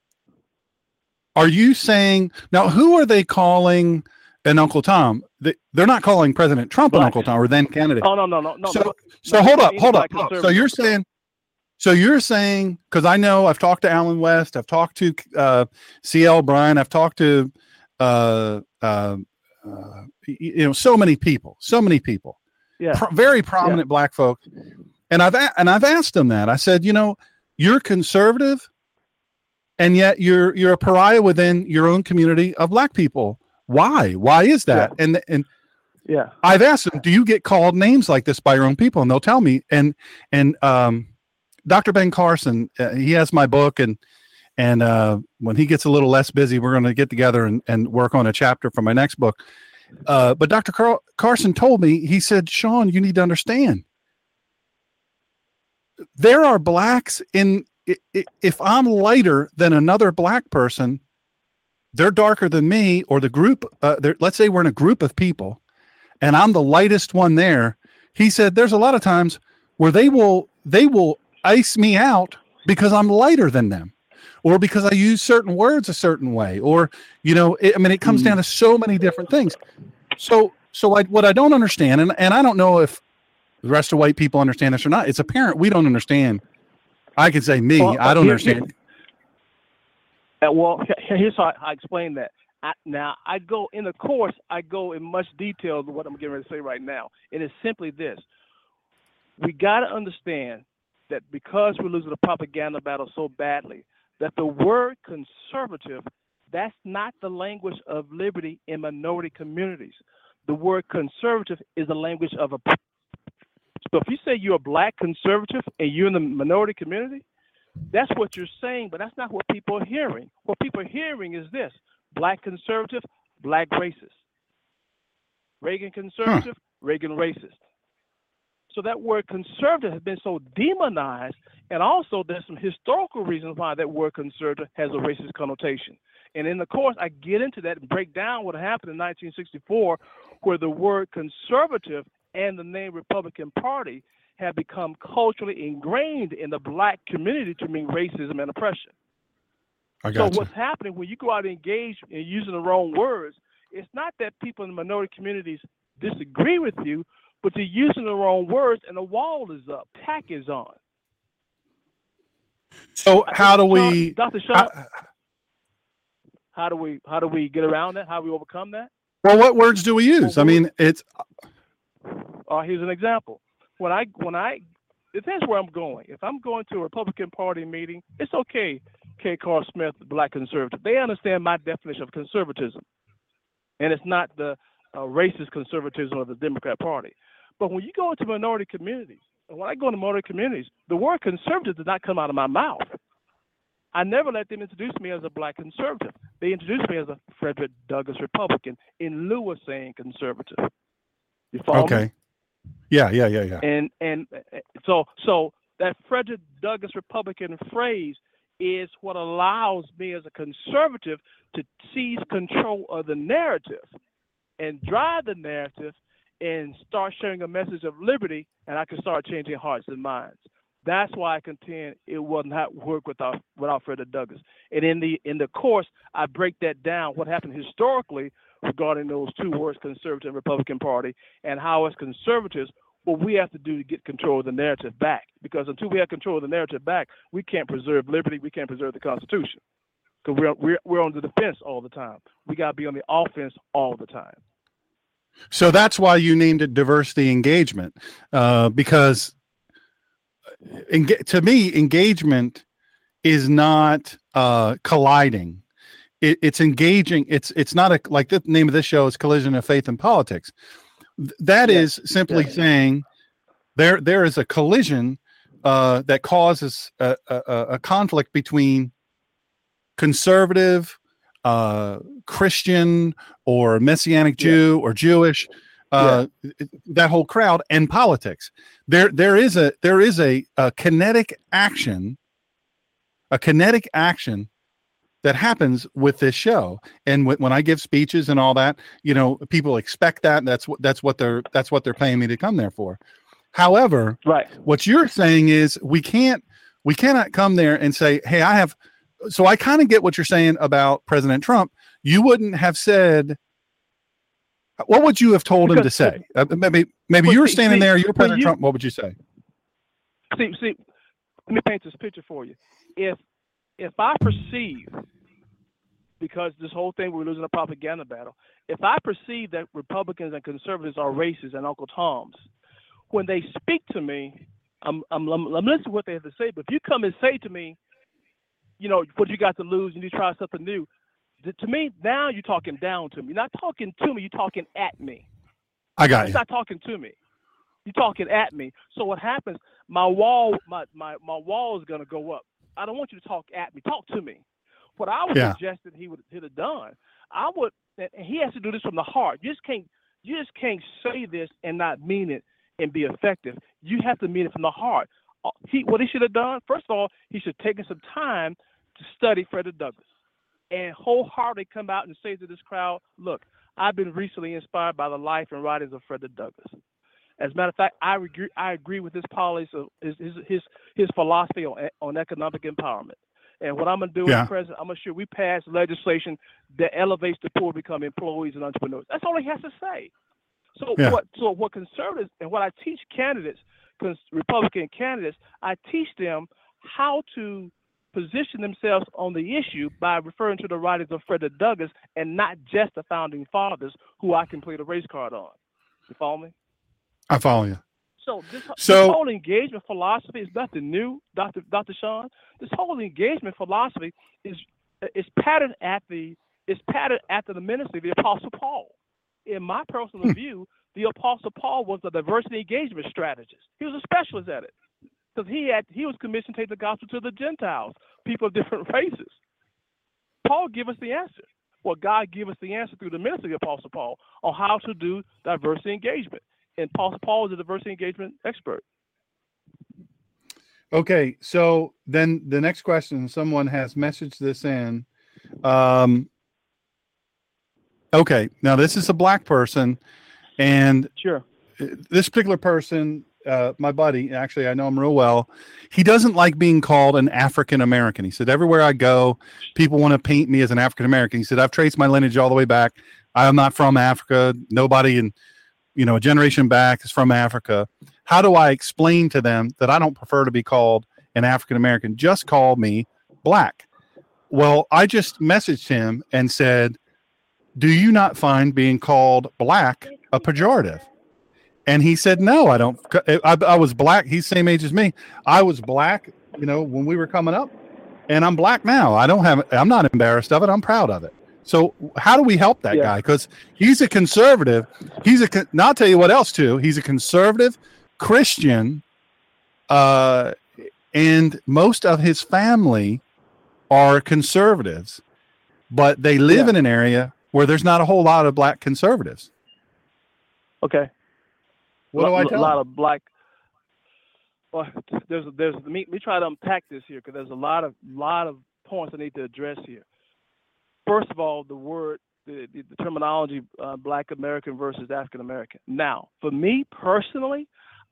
are you saying now? Who are they calling? an Uncle Tom. They, are not calling President Trump an Uncle Tom or then candidate. Oh no no no no. So no, so hold up hold up. So you're saying so you're saying because I know I've talked to Allen West, I've talked to uh, C.L. Bryant, I've talked to uh, uh, uh, you know so many people, so many people, yeah, Pro- very prominent yeah. black folk. and I've a- and I've asked them that. I said, you know, you're conservative, and yet you're you're a pariah within your own community of black people. Why? Why is that? Yeah. And and yeah, I've asked them, do you get called names like this by your own people? And they'll tell me. And and um, Dr. Ben Carson, uh, he has my book, and and uh, when he gets a little less busy, we're going to get together and, and work on a chapter for my next book. Uh, but Dr. Carl, Carson told me, he said, Sean, you need to understand. There are blacks in, if I'm lighter than another black person, they're darker than me, or the group, uh, let's say we're in a group of people, and I'm the lightest one there, he said there's a lot of times where they will they will ice me out because I'm lighter than them or because I use certain words a certain way or you know it, I mean it comes down to so many different things. So so I, what I don't understand and and I don't know if the rest of white people understand this or not. It's apparent we don't understand. I can say me, well, I don't here, understand. Here, uh, well, here's how I explain that. I, now I go in the course. I go in much detail of what I'm getting ready to say right now. It is simply this: we got to understand that because we're losing the propaganda battle so badly, that the word conservative that's not the language of liberty in minority communities. The word conservative is the language of a. So if you say you're a black conservative and you're in the minority community, that's what you're saying, but that's not what people are hearing. What people are hearing is this black conservative, black racist. Reagan conservative, huh. Reagan racist. So that word conservative has been so demonized, and also there's some historical reasons why that word conservative has a racist connotation. And in the course, I get into that and break down what happened in 1964, where the word conservative and the name Republican Party have become culturally ingrained in the black community to mean racism and oppression. I got so what's happening when you go out and engage in using the wrong words, it's not that people in the minority communities disagree with you, but you're using the wrong words and the wall is up, tack is on. So how do we, Dr. Shaw, how, how do we how do we get around that? How do we overcome that? Well, what words do we use? I mean, it's. Uh, here's an example. When I when I, depends where I'm going. If I'm going to a Republican Party meeting, it's okay KCarl Smith, black conservative. They understand my definition of conservatism, and it's not the uh, racist conservatism of the Democrat Party. But when you go into minority communities, and when I go into minority communities, the word conservative does not come out of my mouth. I never let them introduce me as a black conservative. They introduced me as a Frederick Douglass Republican in lieu of saying conservative. You follow okay. me? Yeah, yeah, yeah, yeah. And and uh, so so that Frederick Douglass Republican phrase is what allows me as a conservative to seize control of the narrative and drive the narrative and start sharing a message of liberty, and I can start changing hearts and minds. That's why I contend it will not work without without Frederick Douglass. And in the in the course, I break that down. What happened historically regarding those two words, conservative and Republican Party, and how as conservatives what we have to do to get control of the narrative back. Because until we have control of the narrative back, we can't preserve liberty, we can't preserve the Constitution. Because we're, we're, we're on the defense all the time. We got to be on the offense all the time. So that's why you named it diversity engagement, uh, because to me, engagement is not uh, colliding. It, it's engaging. It's it's not a like the name of this show is collision of faith and politics. That is simply saying there there is a collision uh, that causes a, a, a, conflict between conservative, uh, Christian, or Messianic Jew yeah. or Jewish. Uh, yeah. That whole crowd and politics. There there is a there is a, a kinetic action, a kinetic action that happens with this show and w- when i give speeches and all that you know people expect that that's what that's what they're that's what they're paying me to come there for however right what you're saying is we can't we cannot come there and say hey i have so i kind of get what you're saying about president trump. You wouldn't have said what would you have told because, him to say? Uh, maybe maybe you were standing see, there you're president you, trump what would you say? See see let me paint this picture for you. If if I perceive, because this whole thing we're losing a propaganda battle, if I perceive that Republicans and conservatives are racist and Uncle Toms, when they speak to me, I'm, I'm, I'm, I'm listening to what they have to say. But if you come and say to me, you know, what you got to lose and you try something new, to me, now you're talking down to me. You're not talking to me, you're talking at me. I got you. You're not talking to me. You're talking at me. So what happens, my wall, my, my, my wall is going to go up. I don't want you to talk at me. Talk to me. What I would yeah. suggest that he would have done, I would, and he has to do this from the heart. You just can't, you just can't say this and not mean it and be effective. You have to mean it from the heart. Uh, he, what he should have done, first of all, he should have taken some time to study Frederick Douglass and wholeheartedly come out and say to this crowd, look, I've been recently inspired by the life and writings of Frederick Douglass. As a matter of fact, I agree, I agree with his policy, his, his, his, his philosophy on, on economic empowerment. And what I'm going to do Yeah. as president, I'm going to sure we pass legislation that elevates the poor to become employees and entrepreneurs. That's all he has to say. So Yeah. what? So what conservatives and what I teach candidates, Republican candidates, I teach them how to position themselves on the issue by referring to the writings of Frederick Douglass and not just the founding fathers who I can play the race card on. You follow me? I follow you. So this, So- this whole engagement philosophy is nothing new, Dr. Dr. Sean. This whole engagement philosophy is is patterned at the is patterned after the ministry of the Apostle Paul. In my personal hmm. view, the Apostle Paul was a diversity engagement strategist. He was a specialist at it because he had he was commissioned to take the gospel to the Gentiles, people of different *laughs* races. Paul give us the answer. Well, God give us the answer through the ministry of Apostle Paul on how to do diversity engagement. And Apostle Paul is a diversity engagement expert. Okay, so then the next question, someone has messaged this in. Um, okay, now this is a black person, and Sure. this particular person, uh, my buddy, actually, I know him real well. He doesn't like being called an African American. He said, everywhere I go, people want to paint me as an African American. He said, I've traced my lineage all the way back. I'm not from Africa. Nobody in, you know, a generation back is from Africa. How do I explain to them that I don't prefer to be called an African American? Just call me black. Well, I just messaged him and said, Do you not find being called black a pejorative? And he said, No, I don't. I, I was black. He's same age as me. I was black, you know, when we were coming up, and I'm black now. I don't have, I'm not embarrassed of it. I'm proud of it. So, how do we help that Yeah. guy? Because he's a conservative. He's a, con- now I'll tell you what else, too. He's a conservative Christian, uh, and most of his family are conservatives, but they live Yeah. in an area where there's not a whole lot of black conservatives. Okay. What do I A tell lot him? of black. Well, there's there's let me, let me try to unpack this here because there's a lot of lot of points I need to address here. First of all, the word the, the, the terminology uh, Black American versus African American. Now, for me personally,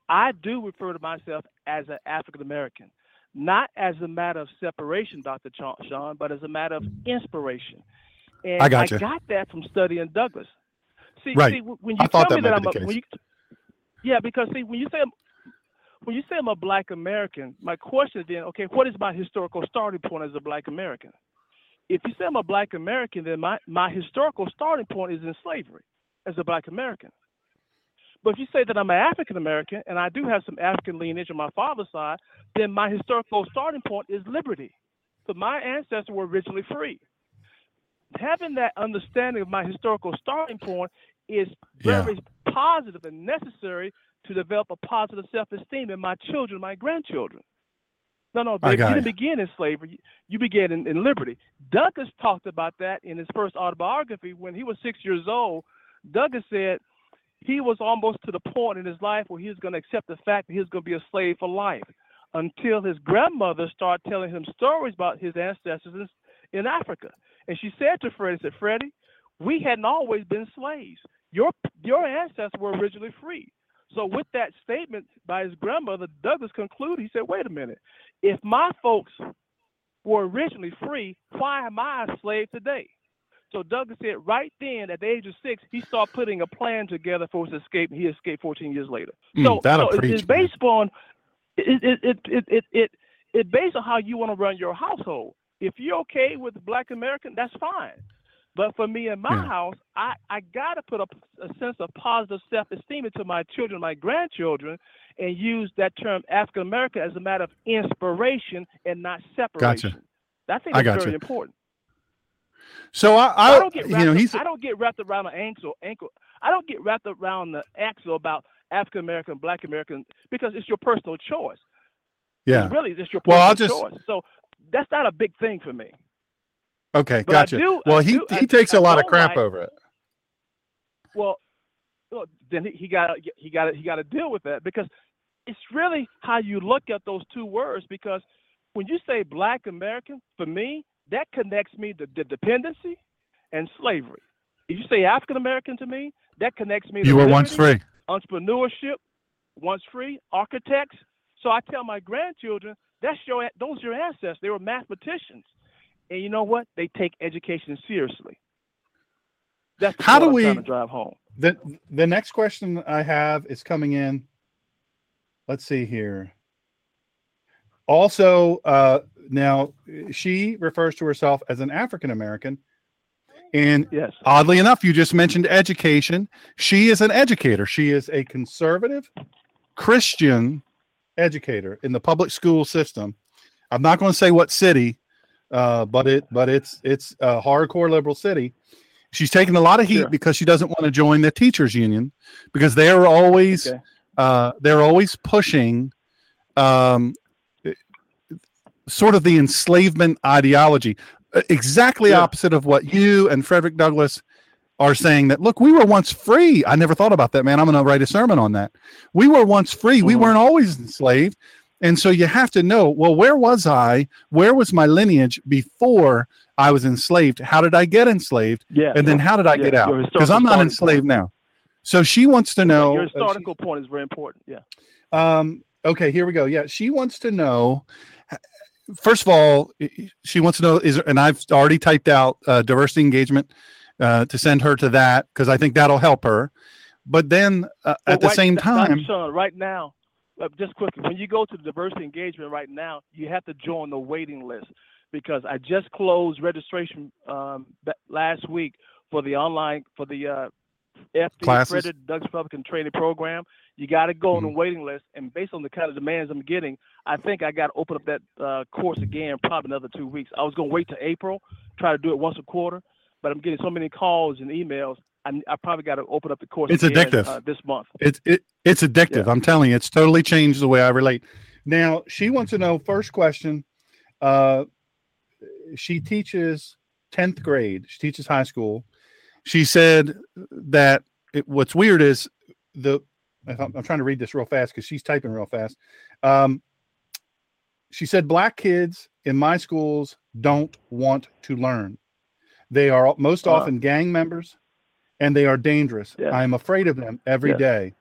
I do refer to myself as an African American, not as a matter of separation, Dr. Cha- Sean, but as a matter of inspiration. And I gotcha. I got that from studying Douglass. See, Right. see when you thought tell me that that I'm a, when you, yeah, because see, when you say when you say I'm a Black American, my question then, okay, what is my historical starting point as a Black American? If you say I'm a Black American, then my, my historical starting point is in slavery as a Black American. But if you say that I'm an African American and I do have some African lineage on my father's side, then my historical starting point is liberty. So my ancestors were originally free. Having that understanding of my historical starting point is Yeah. very positive and necessary to develop a positive self-esteem in my children, my grandchildren. No, no, I you didn't begin in slavery. You- You began in, in liberty. Douglass talked about that in his first autobiography when he was six years old. Douglass said he was almost to the point in his life where he was going to accept the fact that he was going to be a slave for life until his grandmother started telling him stories about his ancestors in, in Africa. And she said to Freddie, said, Freddie, we hadn't always been slaves. Your your ancestors were originally free. So with that statement by his grandmother, Douglass concluded, he said, wait a minute, if my folks were originally free, why am I a slave today? So Douglass said right then, at the age of six, he started putting a plan together for his escape. and He escaped 14 years later. Mm, so, that'll so it's based upon it it it it it, it, it based on how you want to run your household. If you're okay with Black American, that's fine. But for me in my Yeah. house, I, I got to put a, a sense of positive self esteem into my children, my grandchildren, and use that term African American as a matter of inspiration and not separation. I think I that's gotcha. very important. So I, I, I don't get you wrapped know, up- he's I don't get wrapped around the ankle ankle. I don't get wrapped around the axle about African American, Black American because it's your personal choice. yeah. It's really it's your Well, personal I'll just- choice. So that's not a big thing for me. Okay, But gotcha. do- well, he do- I- he takes a I lot of crap like- over it. Well, well, then he- he got he got he got to deal with that because it's really how you look at those two words. Because when you say Black American, for me, that connects me to the dependency and slavery. If you say African American to me, that connects me. You to were once free. entrepreneurship, once free, architects. So I tell my grandchildren, that's your those are your ancestors. They were mathematicians, and you know what? They take education seriously. That's How do we- to drive home? The the next question I have is coming in. Let's see here. Also, uh, now she refers to herself as an African American, and Yes. oddly enough, you just mentioned education. She is an educator. She is a conservative Christian educator in the public school system. I'm not going to say what city, uh, but it but it's it's a hardcore liberal city. She's taking a lot of heat Sure. because she doesn't want to join the teachers union because they're always Okay. uh, they're always pushing um, sort of the enslavement ideology, Uh, exactly Yeah. opposite of what you and Frederick Douglass are saying. That look, we were once free. I never thought about that, man. I'm going to write a sermon on that. We were once free. We Mhm. weren't always enslaved. And so you have to know, well, where was I? Where was my lineage before I was enslaved? How did I get enslaved? Yeah. And then how did I Yeah, get out? Because I'm not enslaved starting now. So she wants to know. your uh, she- historical point is very important. Yeah. um, okay, here we go. Yeah, she wants to know. First of all, she wants to know is, and I've already typed out uh, diversity engagement uh, to send her to that because I think that'll help her. But then uh, Well, at the right- same time, Sean, right now, uh, just quickly, when you go to the diversity engagement right now, you have to join the waiting list because I just closed registration um, last week for the online for the uh, FD? Frederick Douglass Republican Training Program. You got to go on Mm-hmm. the waiting list, and based on the kind of demands I'm getting, I think I got to open up that uh, course again, probably another two weeks. I was going to wait to April, try to do it once a quarter, but I'm getting so many calls and emails. I, I probably got to open up the course. It's again, addictive. uh, this month. It's it, it's addictive. Yeah. I'm telling you, it's totally changed the way I relate. Now she wants to know. First question. Uh, she teaches tenth grade. She teaches high school. She said that it, what's weird is the. I'm, I'm trying to read this real fast because she's typing real fast. Um, she said black kids in my schools don't want to learn. They are most Uh. often gang members and they are dangerous. Yeah. I am afraid of them every Yeah. day.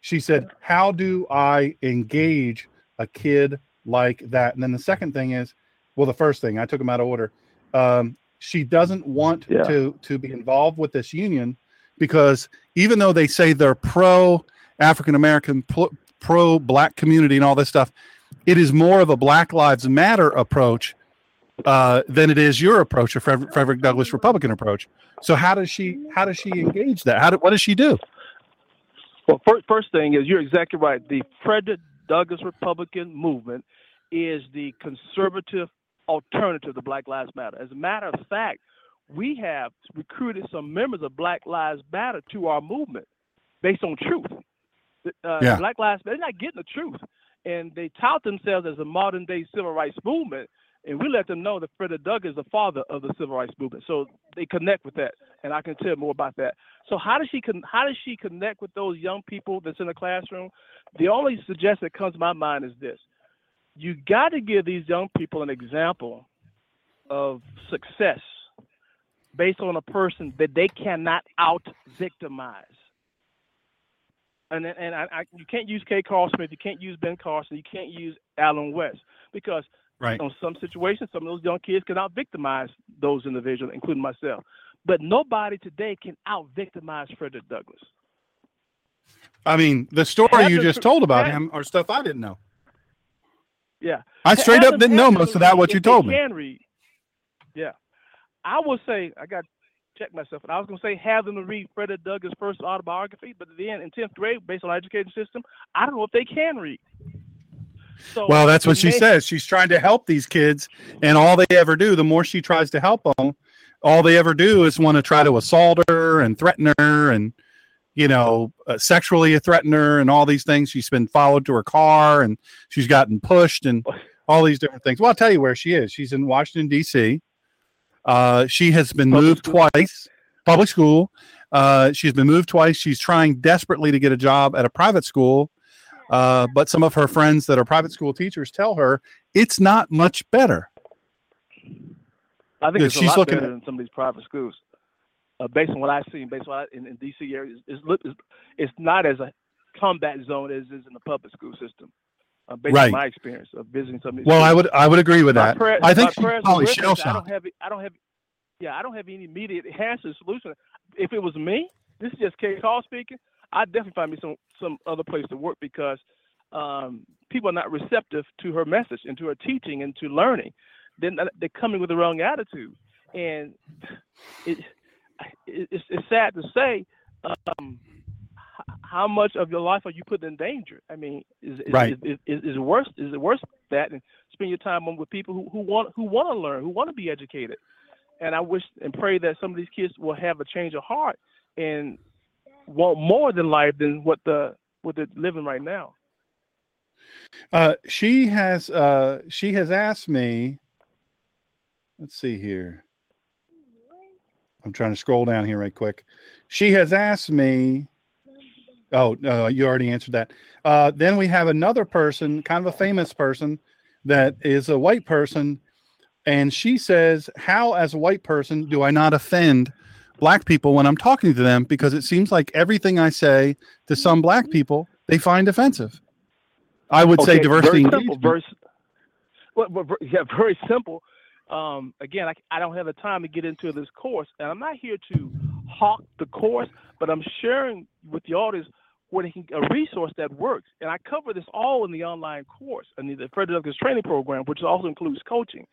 She said, How do I engage a kid like that? And then the second thing is, well, the first thing I took them out of order. Um, she doesn't want Yeah. to to be involved with this union because even though they say they're pro African American, pro black community, and all this stuff, it is more of a Black Lives Matter approach uh, than it is your approach, a Frederick, Frederick Douglass Republican approach. So how does she how does she engage that? How do, what does she do? Well, first, first thing is you're exactly right. The Frederick Douglass Republican movement is the conservative alternative to Black Lives Matter. As a matter of fact, we have recruited some members of Black Lives Matter to our movement based on truth. Uh, Yeah. Black Lives Matter, they're not getting the truth. And they tout themselves as a modern day civil rights movement. And we let them know that Frederick Douglass is the father of the civil rights movement. So they connect with that. And I can tell more about that. So how does she con- how does she connect with those young people that's in the classroom? The only suggestion that comes to my mind is this: you got to give these young people an example of success based on a person that they cannot out victimize. And and I, I, you can't use KCarl Smith, you can't use Ben Carson, you can't use Allen West because Right. on some situations, some of those young kids can out victimize those individuals, including myself. But nobody today can out victimize Frederick Douglass. I mean, the story you just told about him are stuff I didn't know. Yeah. I straight up didn't know most of that what you told me. Can read. Yeah. I will say I got to check myself, and I was gonna say have them to read Frederick Douglass' first autobiography, but then in tenth grade, based on our education system, I don't know if they can read. So Well, that's what she may- says. She's trying to help these kids, and all they ever do, the more she tries to help them, all they ever do is want to try to assault her and threaten her, and you know, uh, sexually threaten her, and all these things. She's been followed to her car, and she's gotten pushed, and all these different things. Well, I'll tell you where she is. She's in Washington D.C. Uh, she has been Public moved school? twice, public school. Uh, she's been moved twice. She's trying desperately to get a job at a private school. Uh, but some of her friends that are private school teachers tell her it's not much better. I think it's a she's lot looking better at- than some of these private schools. uh, based on what I've seen, based on what I, in, in DC area, is, is, it's not as a combat zone as is in the public school system. Uh, based Right. on my experience of visiting some of these Well, I would I would agree with My that. prayer- I think she's probably shell us. I don't shocked. have. I don't have. Yeah, I don't have any immediate answer solution. If it was me, this is just KCarl speaking. I'd definitely find me some some other place to work because um, people are not receptive to her message and to her teaching and to learning. Then they're coming with the wrong attitude, and it, it it's, it's sad to say. Um, how much of your life are you putting in danger? I mean, is is, Right. is, is, is it worse? Is it worse that and spend your time on with people who, who want who want to learn, who want to be educated? And I wish and pray that some of these kids will have a change of heart and want more than life than what the what they're living right now. Uh, she has uh, she has asked me. Let's see here. I'm trying to scroll down here right quick. She has asked me. Oh, you already answered that. Uh, then we have another person, kind of a famous person, that is a white person, and she says, "How, as a white person, do I not offend black people when I'm talking to them? Because it seems like everything I say to some black people they find offensive." I would say diversity. Very simple. Very, well, well, ver- yeah, very simple. Um, again, I, I don't have the time to get into this course, and I'm not here to hawk the course, but I'm sharing with the audience what can, a resource that works. And I cover this all in the online course, and the Frederick Douglass training program, which also includes coaching.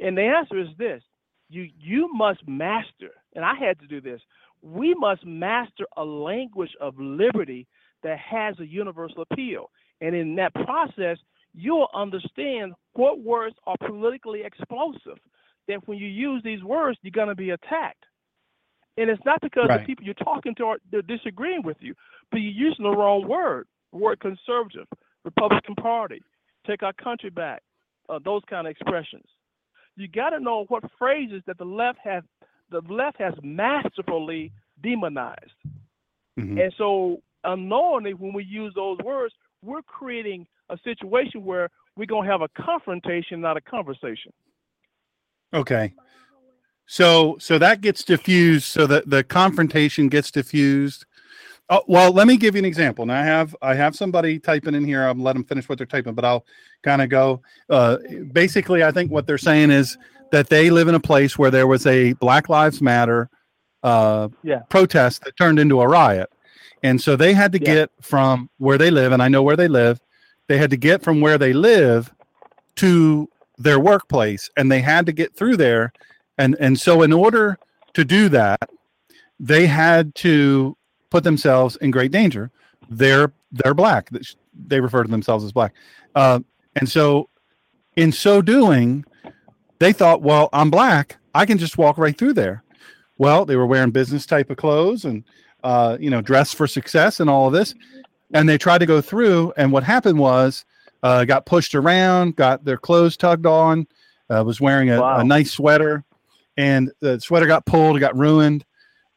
And the answer is this: you you must master, and I had to do this. We must master a language of liberty that has a universal appeal. And in that process, you'll understand what words are politically explosive. That when you use these words, you're going to be attacked. And it's not because Right. the people you're talking to are they're disagreeing with you, but you're using the wrong word. The word conservative, Republican Party, take our country back, uh, those kind of expressions. You got to know what phrases that the left has the left has masterfully demonized. Mhm. And so unknowingly, when we use those words, we're creating a situation where we're gonna have a confrontation, not a conversation. Okay. So so that gets diffused so that the confrontation gets diffused. Oh, well, let me give you an example. Now I have I have somebody typing in here. I'll let them finish what they're typing, but I'll kind of go. Uh, basically, I think what they're saying is that they live in a place where there was a Black Lives Matter uh, Yeah. protest that turned into a riot, and so they had to Yeah. get from where they live, and I know where they live. They had to get from where they live to their workplace, and they had to get through there and and so in order to do that they had to put themselves in great danger. They're they're black. They refer to themselves as black. Uh, and so in so doing they thought well i'm black. I can just walk right through there. Well they were wearing business type of clothes and uh, you know dressed for success and all of this. And they tried to go through and what happened was uh, got pushed around got their clothes tugged on uh, was wearing a, Wow. a nice sweater. And the sweater got pulled, got ruined,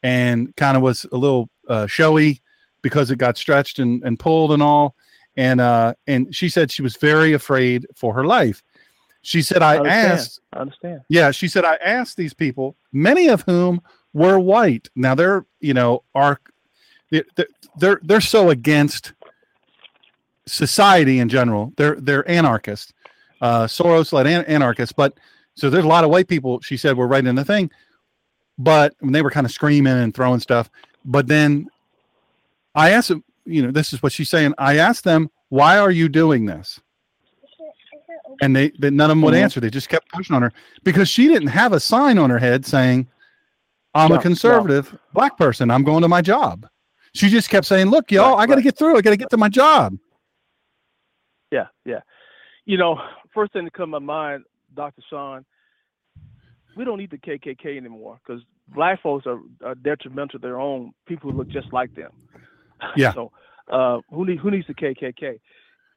and kind of was a little uh, showy because it got stretched and, and pulled and all. And uh, and she said she was very afraid for her life. She said, I understand. asked, I understand. yeah, she said, I asked these people, many of whom were white. Now they're, you know, are they're they're, they're so against society in general. They're they're anarchists, uh, Soros led an- anarchists. But so there's a lot of white people. She said were right in the thing, but when they were kind of screaming and throwing stuff. But then I asked them, you know, this is what she's saying. I asked them, why are you doing this? And they, they none of them would Mhm. answer. They just kept pushing on her because she didn't have a sign on her head saying, "I'm No, a conservative black person. I'm going to my job." She just kept saying, "Look, y'all, Right, I got to right. get through. I got to get to my job." Yeah, yeah. You know, first thing to come to my mind, Dr. Sean, we don't need the KKK anymore because black folks are, are detrimental to their own people who look just like them. *laughs* Yeah. So, uh, who need who needs the KKK?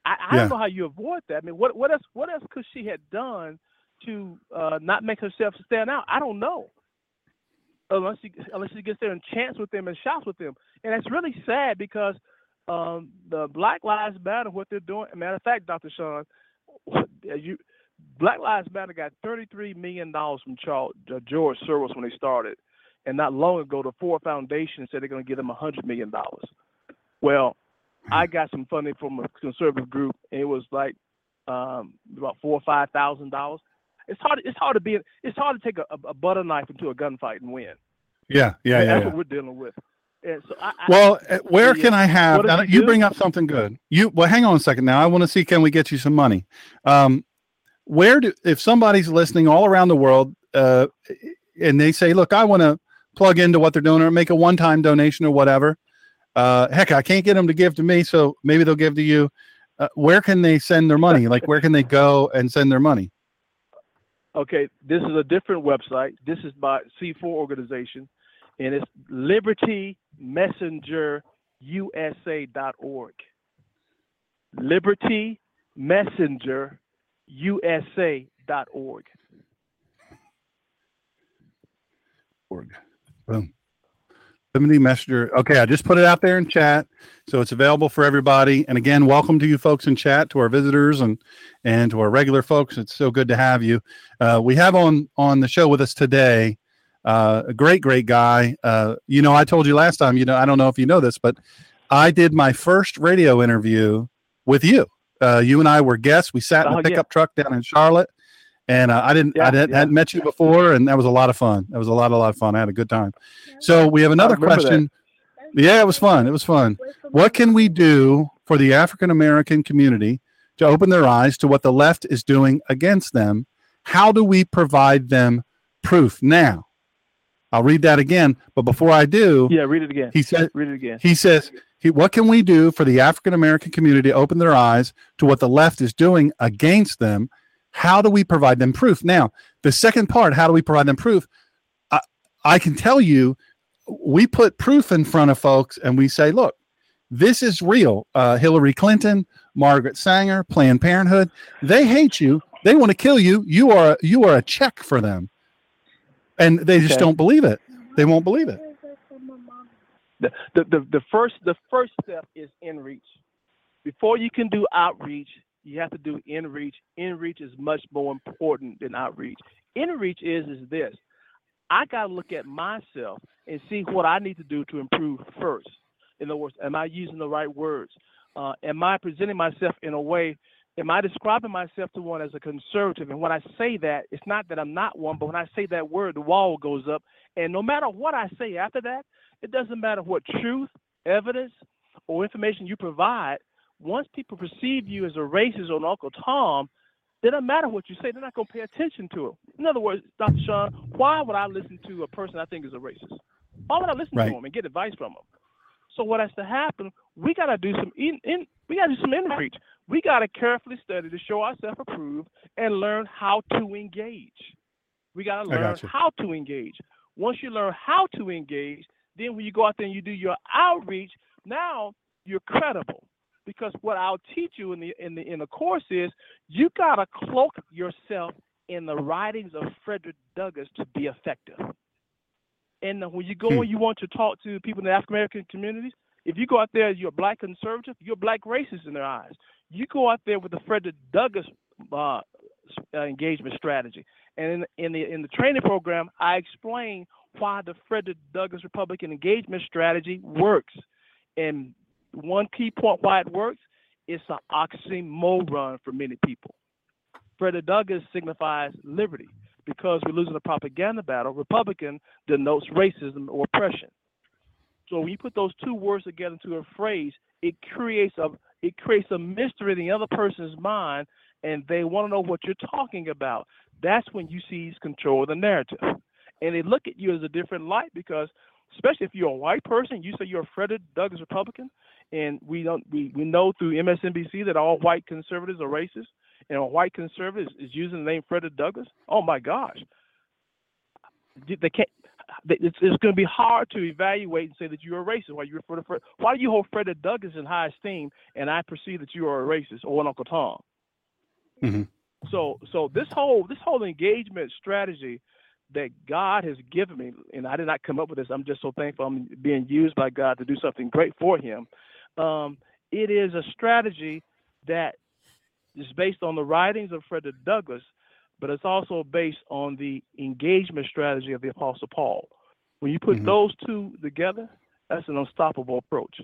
I, I Yeah. don't know how you avoid that. I mean, what what else what else could she have done to uh, not make herself stand out? I don't know. Unless she unless she gets there and chants with them and shouts with them, and it's really sad because um, the Black Lives Matter, what they're doing. Matter of fact, Dr. Sean, *laughs* you Black Lives Matter got thirty-three million dollars from Charles, uh, George Soros when they started, And not long ago, the Ford Foundation said they're going to give them a hundred million dollars. Well, I got some funding from a conservative group, and it was like um, about four or five thousand dollars. It's hard. It's hard to be. It's hard to take a, a butter knife into a gunfight and win. Yeah, yeah, yeah. That's yeah. what we're dealing with. And so I, I, Well, uh, where the, can I have? Now, you bring up something good. You well, hang on a second. Now, I want to see can we get you some money. Um, where do if somebody's listening all around the world, uh, and they say, "Look, I want to plug into what they're doing or make a one-time donation or whatever." Uh, heck, I can't get them to give to me, so maybe they'll give to you. Uh, where can they send their money? Like, where can they go and send their money? Okay, this is a different website. This is by C4 organization, and it's libertymessengerusa.org. Libertymessengerusa.org. Org. Boom. Liberty Messenger. Okay, I just put it out there in chat, so it's available for everybody. And again, welcome to you folks in chat, to our visitors and and to our regular folks. It's so good to have you. Uh, we have on on the show with us today uh, a great, great guy. Uh, you know, I told you last time. You know, I don't know if you know this, but I did my first radio interview with you. Uh, you and I were guests. We sat in Oh, a yeah. pickup truck down in Charlotte, and uh, I didn't, I didn't, yeah. hadn't met you before, and that was a lot of fun. That was a lot, a lot of fun. I had a good time. So we have another remember that. question. Yeah, it was fun. It was fun. What can we do for the African American community to open their eyes to what the left is doing against them? How do we provide them proof? Now, I'll read that again, but before I do, Yeah, read it again. he said Read it again. he says, he, "What can we do for the African American community to open their eyes to what the left is doing against them? How do we provide them proof?" Now, the second part, how do we provide them proof? I, I can tell you, we put proof in front of folks, and we say, "Look, this is real." Uh, Hillary Clinton, Margaret Sanger, Planned Parenthood, they hate you. They want to kill you. You are you are a check for them, and they just Okay. don't believe it. They won't believe it. the, the, the, the first the first step is in reach. Before you can do outreach, you have to do in reach. In reach is much more important than outreach. In reach is is this. I gotta look at myself and see what I need to do to improve first. In other words, am I using the right words? Uh, am I presenting myself in a way? Am I describing myself to one as a conservative? And when I say that, it's not that I'm not one, but when I say that word, the wall goes up. And no matter what I say after that, it doesn't matter what truth, evidence, or information you provide. Once people perceive you as a racist or an Uncle Tom, it doesn't matter what you say. They're not going to pay attention to it. In other words, Dr. Sean, why would I listen to a person I think is a racist? Why would I listen Right. to him and get advice from him? So what has to happen? We got to do some in, in we got to do some inreach. We got to carefully study to show ourselves approved and learn how to engage. We got to learn got how to engage. Once you learn how to engage, then when you go out there and you do your outreach, now you're credible. Because what I'll teach you in the in the in the course is you gotta cloak yourself in the writings of Frederick Douglass to be effective. And when you go Hmm. and you want to talk to people in the African American communities, if you go out there, as you're a black conservative, you're a black racist in their eyes. You go out there with the Frederick Douglass uh, uh, engagement strategy, and in, in the in the training program, I explain why the Frederick Douglass Republican engagement strategy works. And one key point why it works, it's an oxymoron for many people. Frederick Douglass signifies liberty because we're losing a propaganda battle. Republican denotes racism or oppression. So when you put those two words together into a phrase, it creates a it creates a mystery in the other person's mind, and they want to know what you're talking about. That's when you seize control of the narrative, and they look at you as a different light because, especially if you're a white person, you say you're a Frederick Douglass Republican, and we don't we, we know through MSNBC that all white conservatives are racist, and a white conservative is, using the name Frederick Douglass. Oh my gosh, they can't. It's, it's going to be hard to evaluate and say that you're a racist. Why you refer to Fred, why do you hold Frederick Douglass in high esteem, and I perceive that you are a racist or an Uncle Tom? Mhm. So, so this whole this whole engagement strategy that God has given me, and I did not come up with this. I'm just so thankful I'm being used by God to do something great for Him. Um, it is a strategy that is based on the writings of Frederick Douglass, but it's also based on the engagement strategy of the Apostle Paul. When you put Mhm. those two together, that's an unstoppable approach.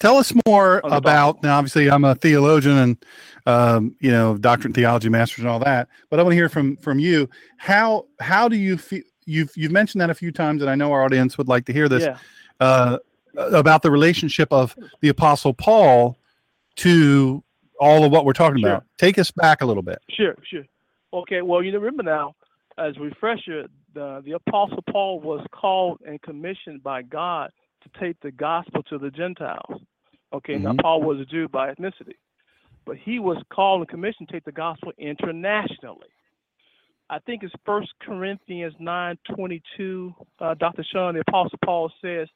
Tell us more about. Now, obviously, I'm a theologian and um, you know, doctorate in theology, masters, and all that. But I want to hear from from you. How how do you feel? You've you've mentioned that a few times, and I know our audience would like to hear this Yeah. uh, about the relationship of the Apostle Paul to all of what we're talking Sure. about. Take us back a little bit. Sure, sure. Okay, well, you remember now, as a refresher, the, the Apostle Paul was called and commissioned by God to take the gospel to the Gentiles. Okay, now Mhm. Paul was a Jew by ethnicity, but he was called and commissioned to take the gospel internationally. I think it's First Corinthians nine twenty two. Uh, Dr. Sean, the Apostle Paul says,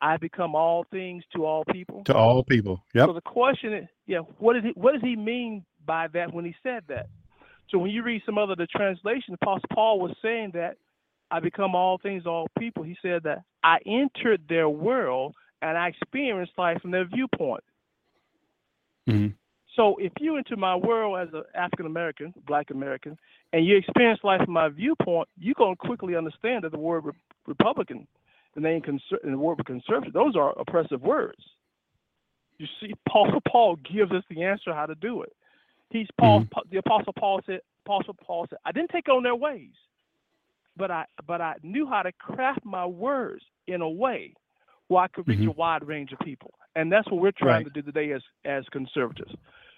"I become all things to all people." To all people. Yep. So the question is, yeah, what did he what does he mean by that when he said that? So when you read some other the translation, Apostle Paul was saying that I become all things to all people. He said that I entered their world and I experienced life from their viewpoint. Mhm. So if you enter my world as an African American, Black American, and you experience life from my viewpoint, you're gonna quickly understand that the word re- Republican, the name conser- and the word conservative, those are oppressive words. You see, *laughs* Apostle Paul gives us the answer how to do it. He's Paul. The Apostle Paul said. Apostle Paul said, "I didn't take on their ways, but I but I knew how to craft my words in a way where I could reach Mhm. a wide range of people." And that's what we're trying Right. to do today as as conservatives.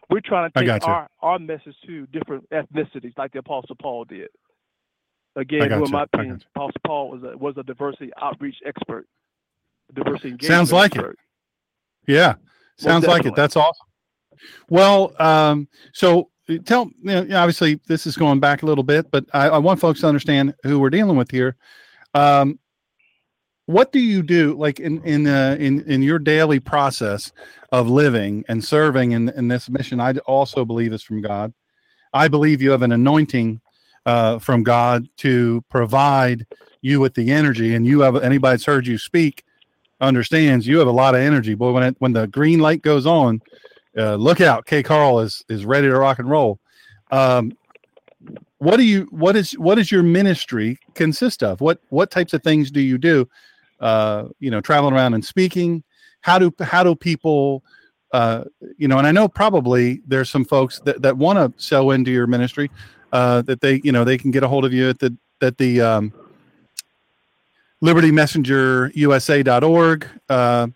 We're trying to take our our message to different ethnicities, like the Apostle Paul did. Again, who in my opinion. Apostle Paul was a was a diversity outreach expert, diversity engagement Sounds like it. expert. Yeah. Sounds like it. That's awesome. Well, um, so uh, tell you know, obviously this is going back a little bit, but I, I want folks to understand who we're dealing with here. Um, what do you do like in in uh, in in your daily process of living and serving in in this mission? I also believe is from God. I believe you have an anointing uh, from God to provide you with the energy, and you have anybody that's heard you speak understands you have a lot of energy. Boy, when it when the green light goes on, uh, look out! KCarl is is ready to rock and roll. Um, what do you what is what is your ministry consist of? What what types of things do you do? Uh, you know, traveling around and speaking. How do how do people uh, you know, and I know probably there's some folks that, that want to sell into your ministry, uh, that they, you know, they can get a hold of you at the, at the, um, libertymessengerusa.org. Uh,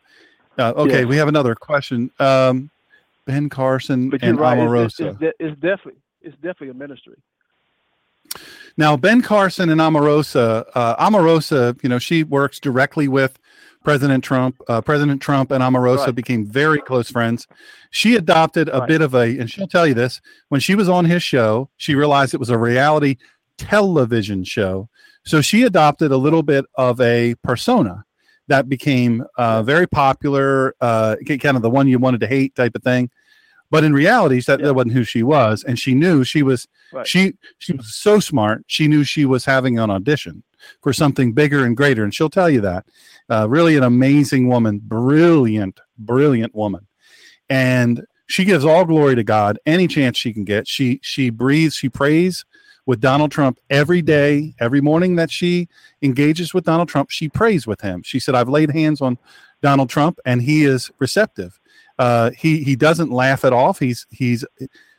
uh, okay. Yeah. We have another question. Um, Ben Carson and right. It's, Omarosa. it's, it's, it's definitely it's definitely a ministry. Now, Ben Carson and Omarosa, uh, Omarosa, you know, she works directly with President Trump. Uh, President Trump and Omarosa Right. became very close friends. She adopted a Right. bit of a, and she'll tell you this when she was on his show, she realized it was a reality television show. So she adopted a little bit of a persona that became uh, very popular, uh, kind of the one you wanted to hate type of thing. But in reality, that, Yeah. that wasn't who she was, and she knew she was Right. she she was so smart. She knew she was having an audition for something bigger and greater, and she'll tell you that. Uh, really, an amazing woman, brilliant, brilliant woman, and she gives all glory to God any chance she can get. She she breathes, she prays with Donald Trump every day, every morning that she engages with Donald Trump. She prays with him. She said, "I've laid hands on Donald Trump, and he is receptive. Uh, he he doesn't laugh it off. He's he's."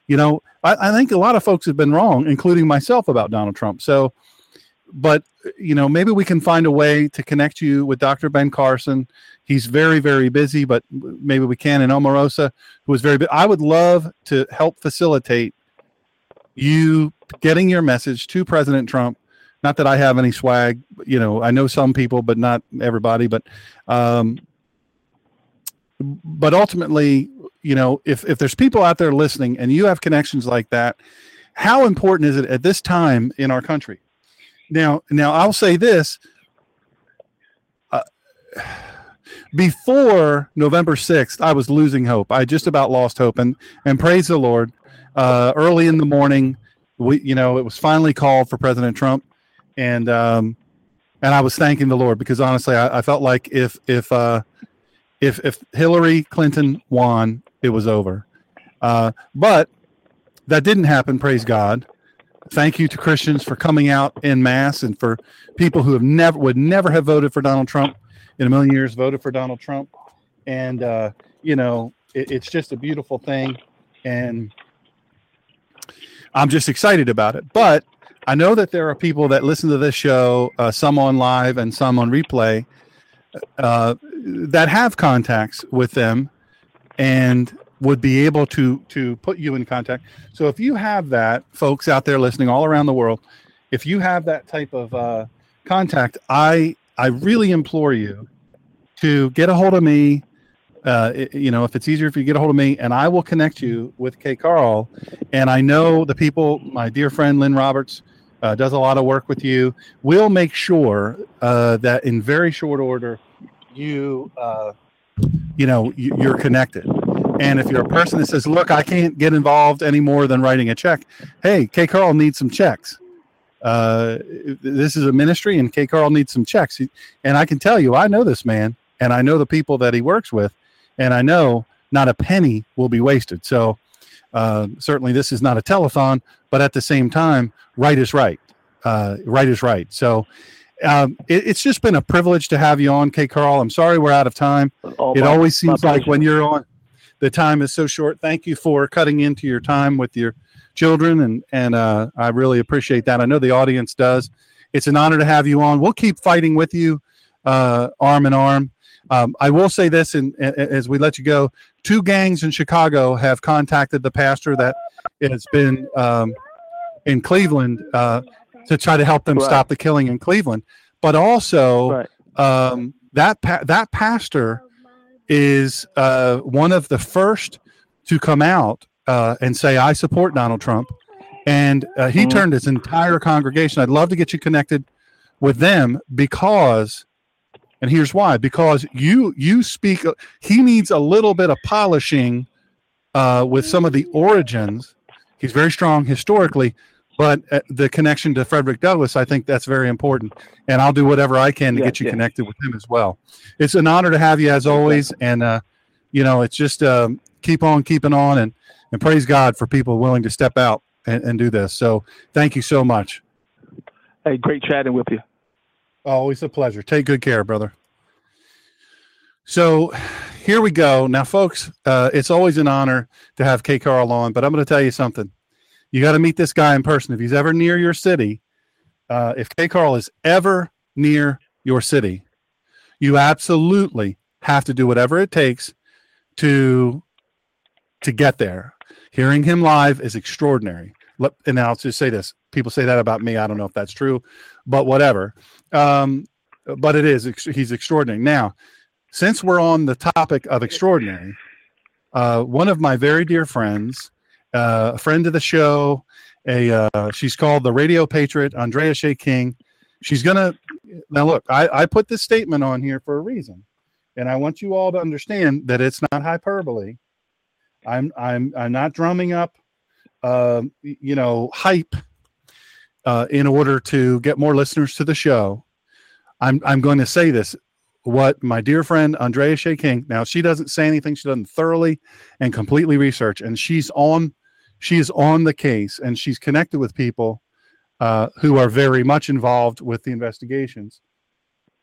You know, I, I think a lot of folks have been wrong, including myself, about Donald Trump. So, but you know, maybe we can find a way to connect you with Dr. Ben Carson. He's very, very busy, but maybe we can. And Omarosa, who is very, bu- I would love to help facilitate you getting your message to President Trump. Not that I have any swag, you know, I know some people, but not everybody. But, um, but ultimately, you know, if if there's people out there listening and you have connections like that, how important is it at this time in our country? Now, now I'll say this: uh, before November sixth, I was losing hope. I just about lost hope, and and praise the Lord. Uh, early in the morning, we you know it was finally called for President Trump, and um, and I was thanking the Lord because honestly, I, I felt like if if uh, if if Hillary Clinton won, it was over. Uh, but that didn't happen. Praise God. Thank you to Christians for coming out in mass and for people who have never would never have voted for Donald Trump in a million years voted for Donald Trump. And uh, you know, it, it's just a beautiful thing, and I'm just excited about it. But I know that there are people that listen to this show, uh, some on live and some on replay, uh, that have contacts with them and would be able to to put you in contact. So if you have that, folks out there listening all around the world, if you have that type of uh, contact, I I really implore you to get a hold of me. Uh, it, you know, if it's easier if you get a hold of me, and I will connect you with KCarl. And I know the people, my dear friend Lynn Roberts, uh, does a lot of work with you. We'll make sure uh, that in very short order, you uh, you know you, you're connected. And if you're a person that says, "Look, I can't get involved any more than writing a check," hey, KCarl needs some checks. Uh, this is a ministry, and KCarl needs some checks. And I can tell you, I know this man, and I know the people that he works with, and I know not a penny will be wasted. So uh, certainly, this is not a telethon, but at the same time, right is right. Uh, right is right. So um, it, it's just been a privilege to have you on, KCarl. I'm sorry we're out of time. Oh, it my- always seems like when you're on, the time is so short. Thank you for cutting into your time with your children, and and uh, I really appreciate that. I know the audience does. It's an honor to have you on. We'll keep fighting with you, uh, arm in arm. Um, I will say this, and as we let you go, two gangs in Chicago have contacted the pastor that has been um, in Cleveland uh, to try to help them Right. stop the killing in Cleveland. But also, Right. um, that pa- that pastor is uh, one of the first to come out uh, and say, "I support Donald Trump," and uh, he Mhm. turned his entire congregation. I'd love to get you connected with them because, and here's why: because you you speak. He needs a little bit of polishing uh, with some of the origins. He's very strong historically, but uh, the connection to Frederick Douglass, I think that's very important. And I'll do whatever I can to Yeah, get you yeah. connected with him as well. It's an honor to have you as always, and uh, you know, it's just um, keep on keeping on, and and praise God for people willing to step out and, and do this. So thank you so much. Hey, great chatting with you. Always a pleasure. Take good care, brother. So here we go. Now, folks, uh, it's always an honor to have KCarl on, but I'm going to tell you something. You got to meet this guy in person. If he's ever near your city, uh, if KCarl is ever near your city, you absolutely have to do whatever it takes to to get there. Hearing him live is extraordinary. Let- And I'll just say this: people say that about me. I don't know if that's true, but whatever. Um, but it is. He's extraordinary. Now, since we're on the topic of extraordinary, uh, one of my very dear friends, uh, a friend of the show, a uh, she's called the Radio Patriot, Andrea Shea King. She's gonna now look. I, I put this statement on here for a reason, and I want you all to understand that it's not hyperbole. I'm I'm I'm not drumming up, y- you know, hype uh, in order to get more listeners to the show. I'm I'm going to say this. What my dear friend Andrea Shea King. Now she doesn't say anything. She doesn't thoroughly and completely research, and she's on. She is on the case, and she's connected with people uh, who are very much involved with the investigations.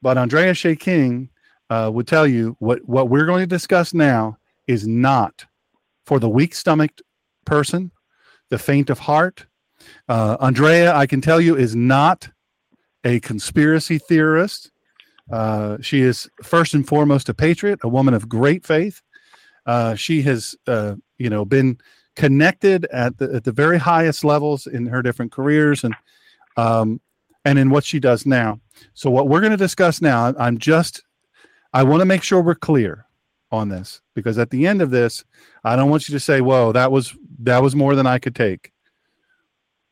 But Andrea Shea King uh, would tell you what what we're going to discuss now is not for the weak stomached person, the faint of heart. Uh, Andrea, I can tell you, is not a conspiracy theorist. Uh, she is first and foremost a patriot, a woman of great faith. Uh, she has, uh, you know, been connected at the at the very highest levels in her different careers and um, and in what she does now. So what we're going to discuss now, I'm just, I want to make sure we're clear on this because at the end of this, I don't want you to say, "Whoa, that was that was more than I could take."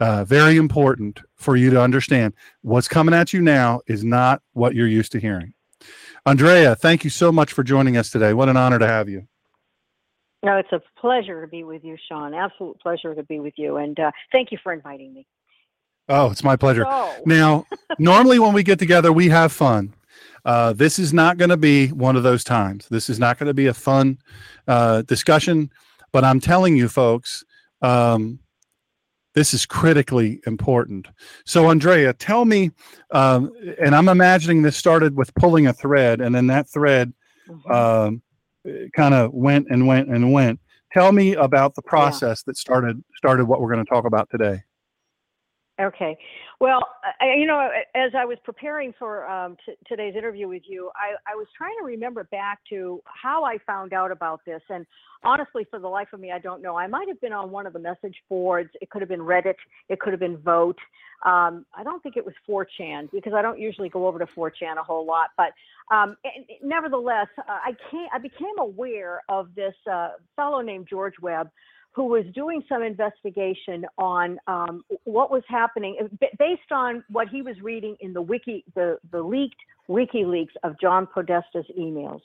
Uh, very important for you to understand what's coming at you now is not what you're used to hearing. Andrea, thank you so much for joining us today. What an honor to have you. No, it's a pleasure to be with you, Sean. Absolute pleasure to be with you, and uh, thank you for inviting me. Oh, it's my pleasure. So, *laughs* Now, normally when we get together, we have fun. Uh, this is not going to be one of those times. This is not going to be a fun uh, discussion. But I'm telling you, folks, um, This is critically important. So, Andrea, tell me, um, and I'm imagining this started with pulling a thread, and then that thread Mhm. um, kind of went and went and went. Tell me about the process that started started what we're going to talk about today. Okay. Well, I, you know, as I was preparing for um, t- today's interview with you, I, I was trying to remember back to how I found out about this. And honestly, for the life of me, I don't know. I might have been on one of the message boards. It could have been Reddit. It could have been Voat. Um, I don't think it was 4chan because I don't usually go over to 4chan a whole lot. But um, nevertheless, uh, I I became aware of this uh, fellow named George Webb who was doing some investigation on um, what was happening uh, based on what he was reading in the wiki, the, the leaked WikiLeaks of John Podesta's emails.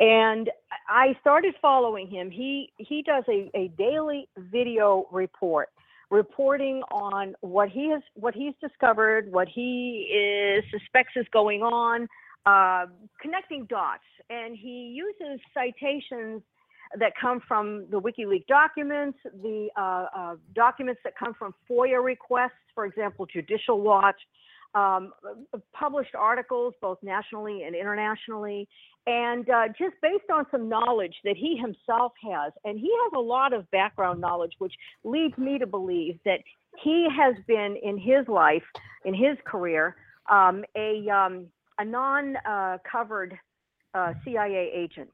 And I started following him. He he does a, a daily video report reporting on what he has what he's discovered, what he is suspects is going on, uh, connecting dots. And he uses citations that come from the WikiLeaks documents, the uh, uh, documents that come from FOIA requests, for example, Judicial Watch, um, published articles both nationally and internationally, and uh, just based on some knowledge that he himself has. And he has a lot of background knowledge, which leads me to believe that he has been in his life, in his career, um, a, um, a non uh, covered uh, CIA agent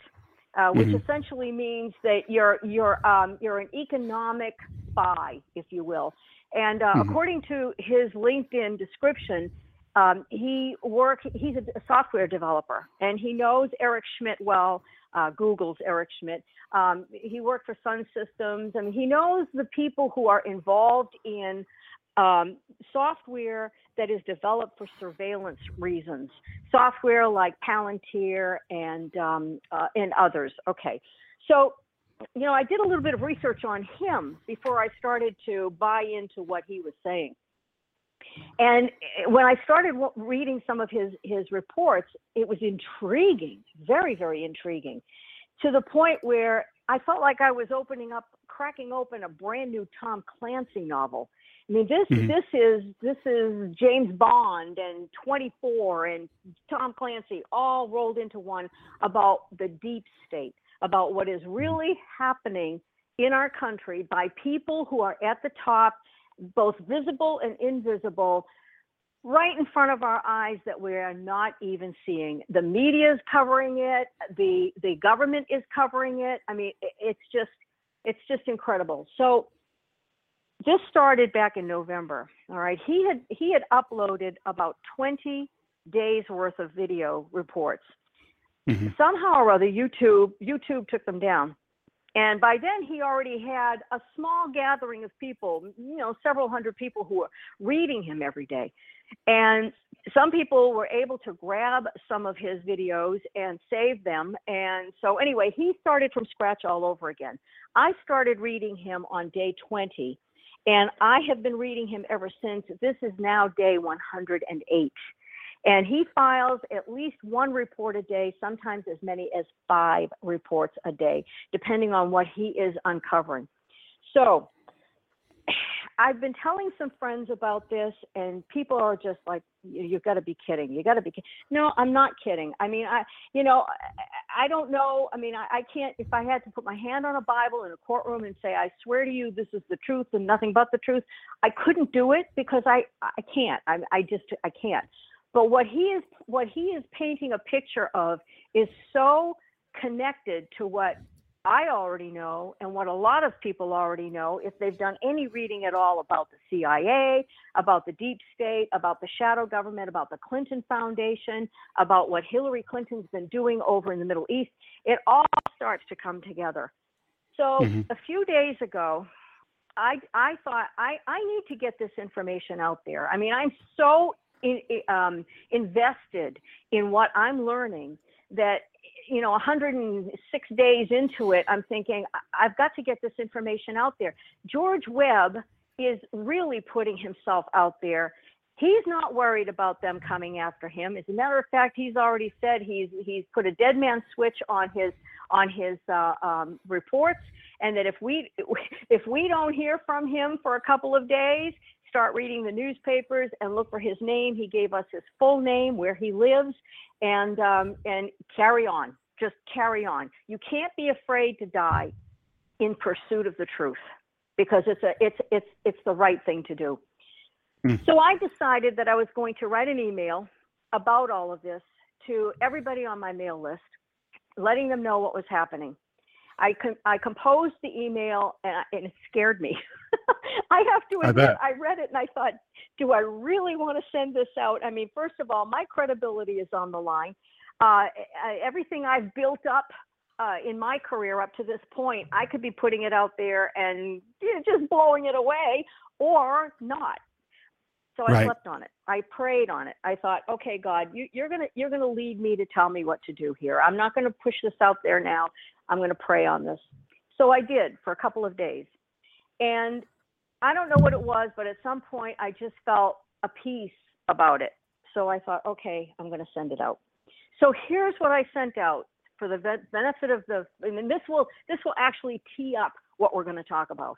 uh, which Mhm. essentially means that you're you're um, you're an economic spy, if you will. And uh, Mhm. according to his LinkedIn description, um, he work he's a, a software developer, and he knows Eric Schmidt well. Uh, Google's Eric Schmidt. Um, he worked for Sun Systems, and he knows the people who are involved in um, software that is developed for surveillance reasons. Software like Palantir and um, uh, and others. Okay, so you know I did a little bit of research on him before I started to buy into what he was saying. And eh, when I started reading some of his his reports, it was intriguing, very very intriguing, to the point where I felt like I was opening up, cracking open a brand new Tom Clancy novel. I mean, this Mhm. this is this is James Bond and 24 and Tom Clancy all rolled into one about the deep state, about what is really happening in our country by people who are at the top, both visible and invisible, right in front of our eyes that we are not even seeing. The media is covering it, the the government is covering it. I mean, it's just it's just incredible. So this started back in November. All right. He had he had uploaded about 20 days worth of video reports. Mhm. Somehow or other YouTube YouTube took them down. And by then he already had a small gathering of people, you know, several hundred people who were reading him every day. And some people were able to grab some of his videos and save them. And so anyway, he started from scratch all over again. I started reading him on day 20 and I have been reading him ever since. This is now day 108. And he files at least one report a day, sometimes as many as five reports a day, depending on what he is uncovering. So I've been telling some friends about this, and people are just like, "You- "You've got to be kidding! You got to be kidding!" No, I'm not kidding. I mean, I, you know, I, I don't know. I mean, I, I can't. If I had to put my hand on a Bible in a courtroom and say, "I swear to you, this is the truth and nothing but the truth," I couldn't do it because I, I can't. I, I just, I can't. But what he is, what he is painting a picture of is so connected to what I already know and what a lot of people already know if they've done any reading at all about the CIA, about the deep state, about the shadow government, about the Clinton Foundation, about what Hillary Clinton's been doing over in the Middle East. It all starts to come together. So Mhm. a few days ago, I I thought I I need to get this information out there. I mean, I'm so in, um, invested in what I'm learning that you know 106 days into it i'm thinking i've got to get this information out there george webb is really putting himself out there He's not worried about them coming after him. As a matter of fact, he's already said he's he's put a dead man switch on his on his uh, um, reports, and that if we *laughs* if we don't hear from him for a couple of days, start reading the newspapers and look for his name. He gave us his full name, where he lives, and um, and carry on. Just carry on. You can't be afraid to die in pursuit of the truth because it's a it's it's it's the right thing to do. Hmm. So I decided that I was going to write an email about all of this to everybody on my mail list, letting them know what was happening. I com- I composed the email and, I- and it scared me. *laughs* I have to admit, bet. I read it and I thought, do I really want to send this out? I mean, first of all, my credibility is on the line. Uh, I- everything I've built up uh, in my career up to this point, I could be putting it out there and you know, just blowing it away or not. So I Right. slept on it. I prayed on it. I thought, okay, God, you, you're gonna you're gonna lead me to tell me what to do here. I'm not gonna push this out there now. I'm gonna pray on this. So I did for a couple of days, and I don't know what it was, but at some point I just felt a peace about it. So I thought, okay, I'm gonna send it out. So here's what I sent out for the benefit of the, and this will this will actually tee up what we're going to talk about.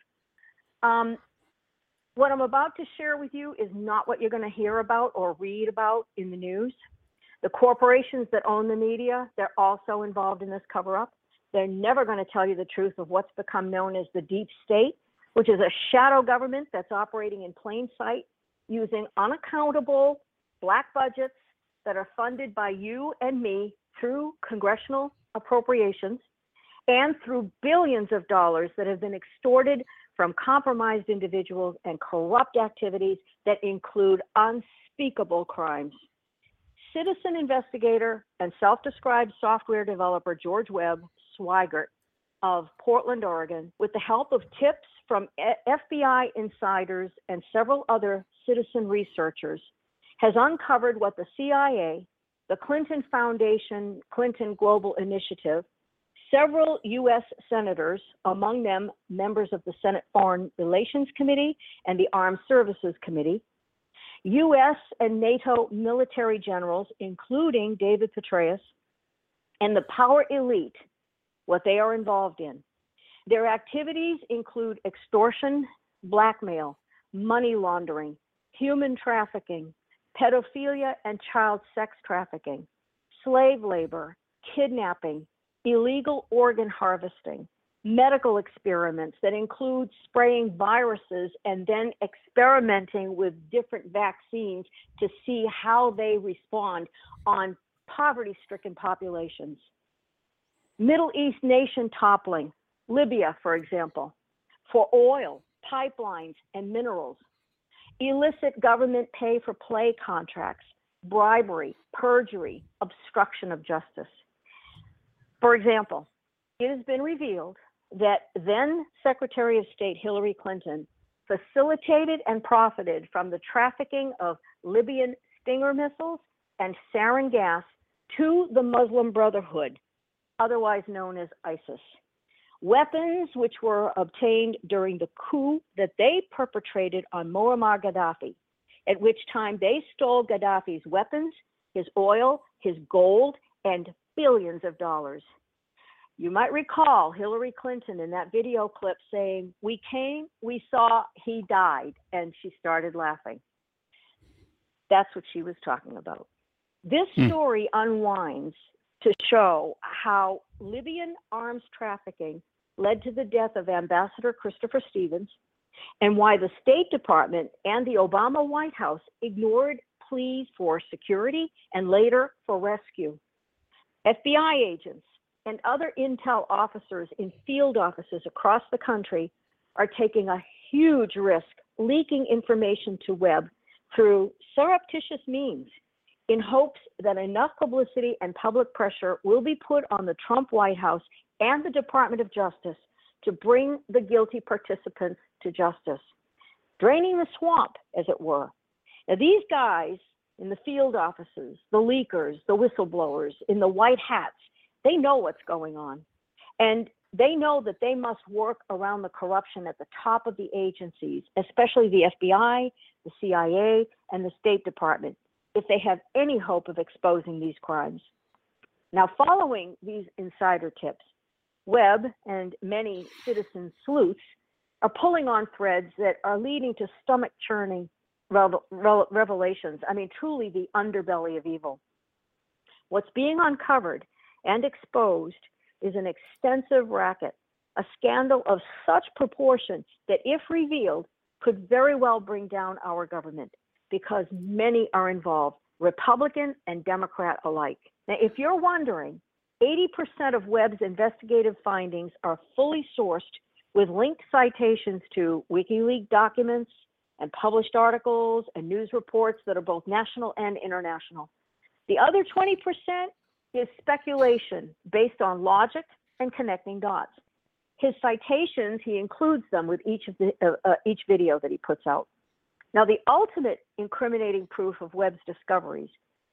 Um, what I'm about to share with you is not what you're going to hear about or read about in the news. The corporations that own the media, they're also involved in this cover up. They're never going to tell you the truth of what's become known as the deep state, which is a shadow government that's operating in plain sight using unaccountable black budgets that are funded by you and me through congressional appropriations and through billions of dollars that have been extorted from compromised individuals and corrupt activities that include unspeakable crimes. Citizen investigator and self described software developer George Webb Sweigert of Portland, Oregon, with the help of tips from FBI insiders and several other citizen researchers, has uncovered what the CIA, the Clinton Foundation, Clinton Global Initiative, several U.S. senators, among them members of the Senate Foreign Relations Committee and the Armed Services Committee, U.S. and NATO military generals, including David Petraeus, and the power elite, what they are involved in. Their activities include extortion, blackmail, money laundering, human trafficking, pedophilia and child sex trafficking, slave labor, kidnapping, illegal organ harvesting, medical experiments that include spraying viruses and then experimenting with different vaccines to see how they respond on poverty stricken populations. Middle East nation toppling, Libya, for example, for oil, pipelines, and minerals. Illicit government pay for play contracts, bribery, perjury, obstruction of justice. For example, it has been revealed that then Secretary of State Hillary Clinton facilitated and profited from the trafficking of Libyan Stinger missiles and sarin gas to the Muslim Brotherhood, otherwise known as ISIS. Weapons which were obtained during the coup that they perpetrated on Muammar Gaddafi, at which time they stole Gaddafi's weapons, his oil, his gold, and billions of dollars. You might recall Hillary Clinton in that video clip saying, We came, we saw, he died, and she started laughing. That's what she was talking about. This Hmm. story unwinds to show how Libyan arms trafficking led to the death of Ambassador Christopher Stevens and why the State Department and the Obama White House ignored pleas for security and later for rescue. FBI agents and other intel officers in field offices across the country are taking a huge risk leaking information to Webb through surreptitious means in hopes that enough publicity and public pressure will be put on the Trump White House and the Department of Justice to bring the guilty participants to justice, draining the swamp, as it were. Now, these guys in the field offices, the leakers, the whistleblowers, in the white hats, they know what's going on. And they know that they must work around the corruption at the top of the agencies, especially the FBI, the CIA, and the State Department, if they have any hope of exposing these crimes. Now, following these insider tips, Webb and many citizen sleuths are pulling on threads that are leading to stomach churning revelations. I mean, truly the underbelly of evil. What's being uncovered and exposed is an extensive racket, a scandal of such proportion that, if revealed, could very well bring down our government because many are involved, Republican and Democrat alike. Now, if you're wondering, 80% of Webb's investigative findings are fully sourced with linked citations to WikiLeaks documents and published articles and news reports that are both national and international. The other 20% is speculation based on logic and connecting dots. His citations, he includes them with each of the uh, uh, each video that he puts out. Now, the ultimate incriminating proof of Webb's discoveries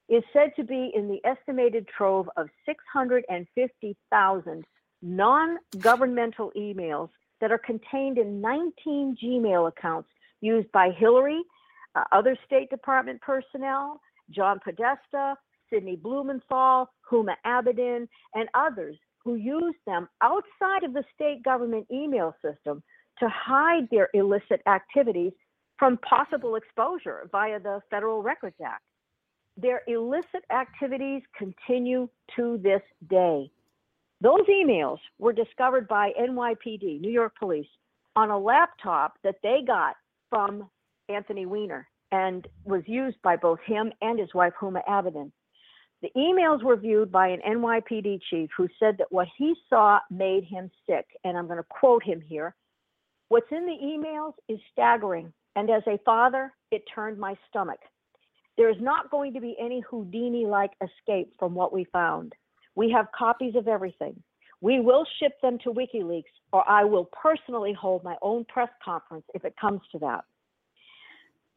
is said to be in the estimated trove of 650,000 non-governmental emails that are contained in 19 Gmail accounts used by Hillary, uh, other State Department personnel, John Podesta, Sidney Blumenthal, Huma Abedin, and others who used them outside of the state government email system to hide their illicit activities from possible exposure via the Federal Records Act. Their illicit activities continue to this day. Those emails were discovered by NYPD, New York Police, on a laptop that they got from Anthony Weiner and was used by both him and his wife, Huma Abedin. The emails were viewed by an NYPD chief who said that what he saw made him sick. And I'm going to quote him here What's in the emails is staggering. And as a father, it turned my stomach. There is not going to be any Houdini like escape from what we found. We have copies of everything. We will ship them to WikiLeaks, or I will personally hold my own press conference if it comes to that.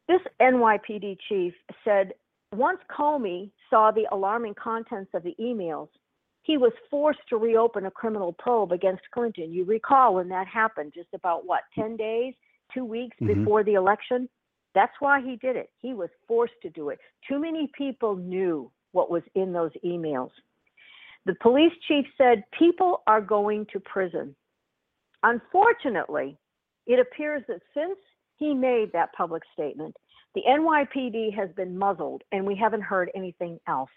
This NYPD chief said once Comey saw the alarming contents of the emails, he was forced to reopen a criminal probe against Clinton. You recall when that happened, just about what, 10 days, two weeks mm-hmm. before the election? That's why he did it. He was forced to do it. Too many people knew what was in those emails. The police chief said people are going to prison. Unfortunately, it appears that since he made that public statement, the NYPD has been muzzled and we haven't heard anything else.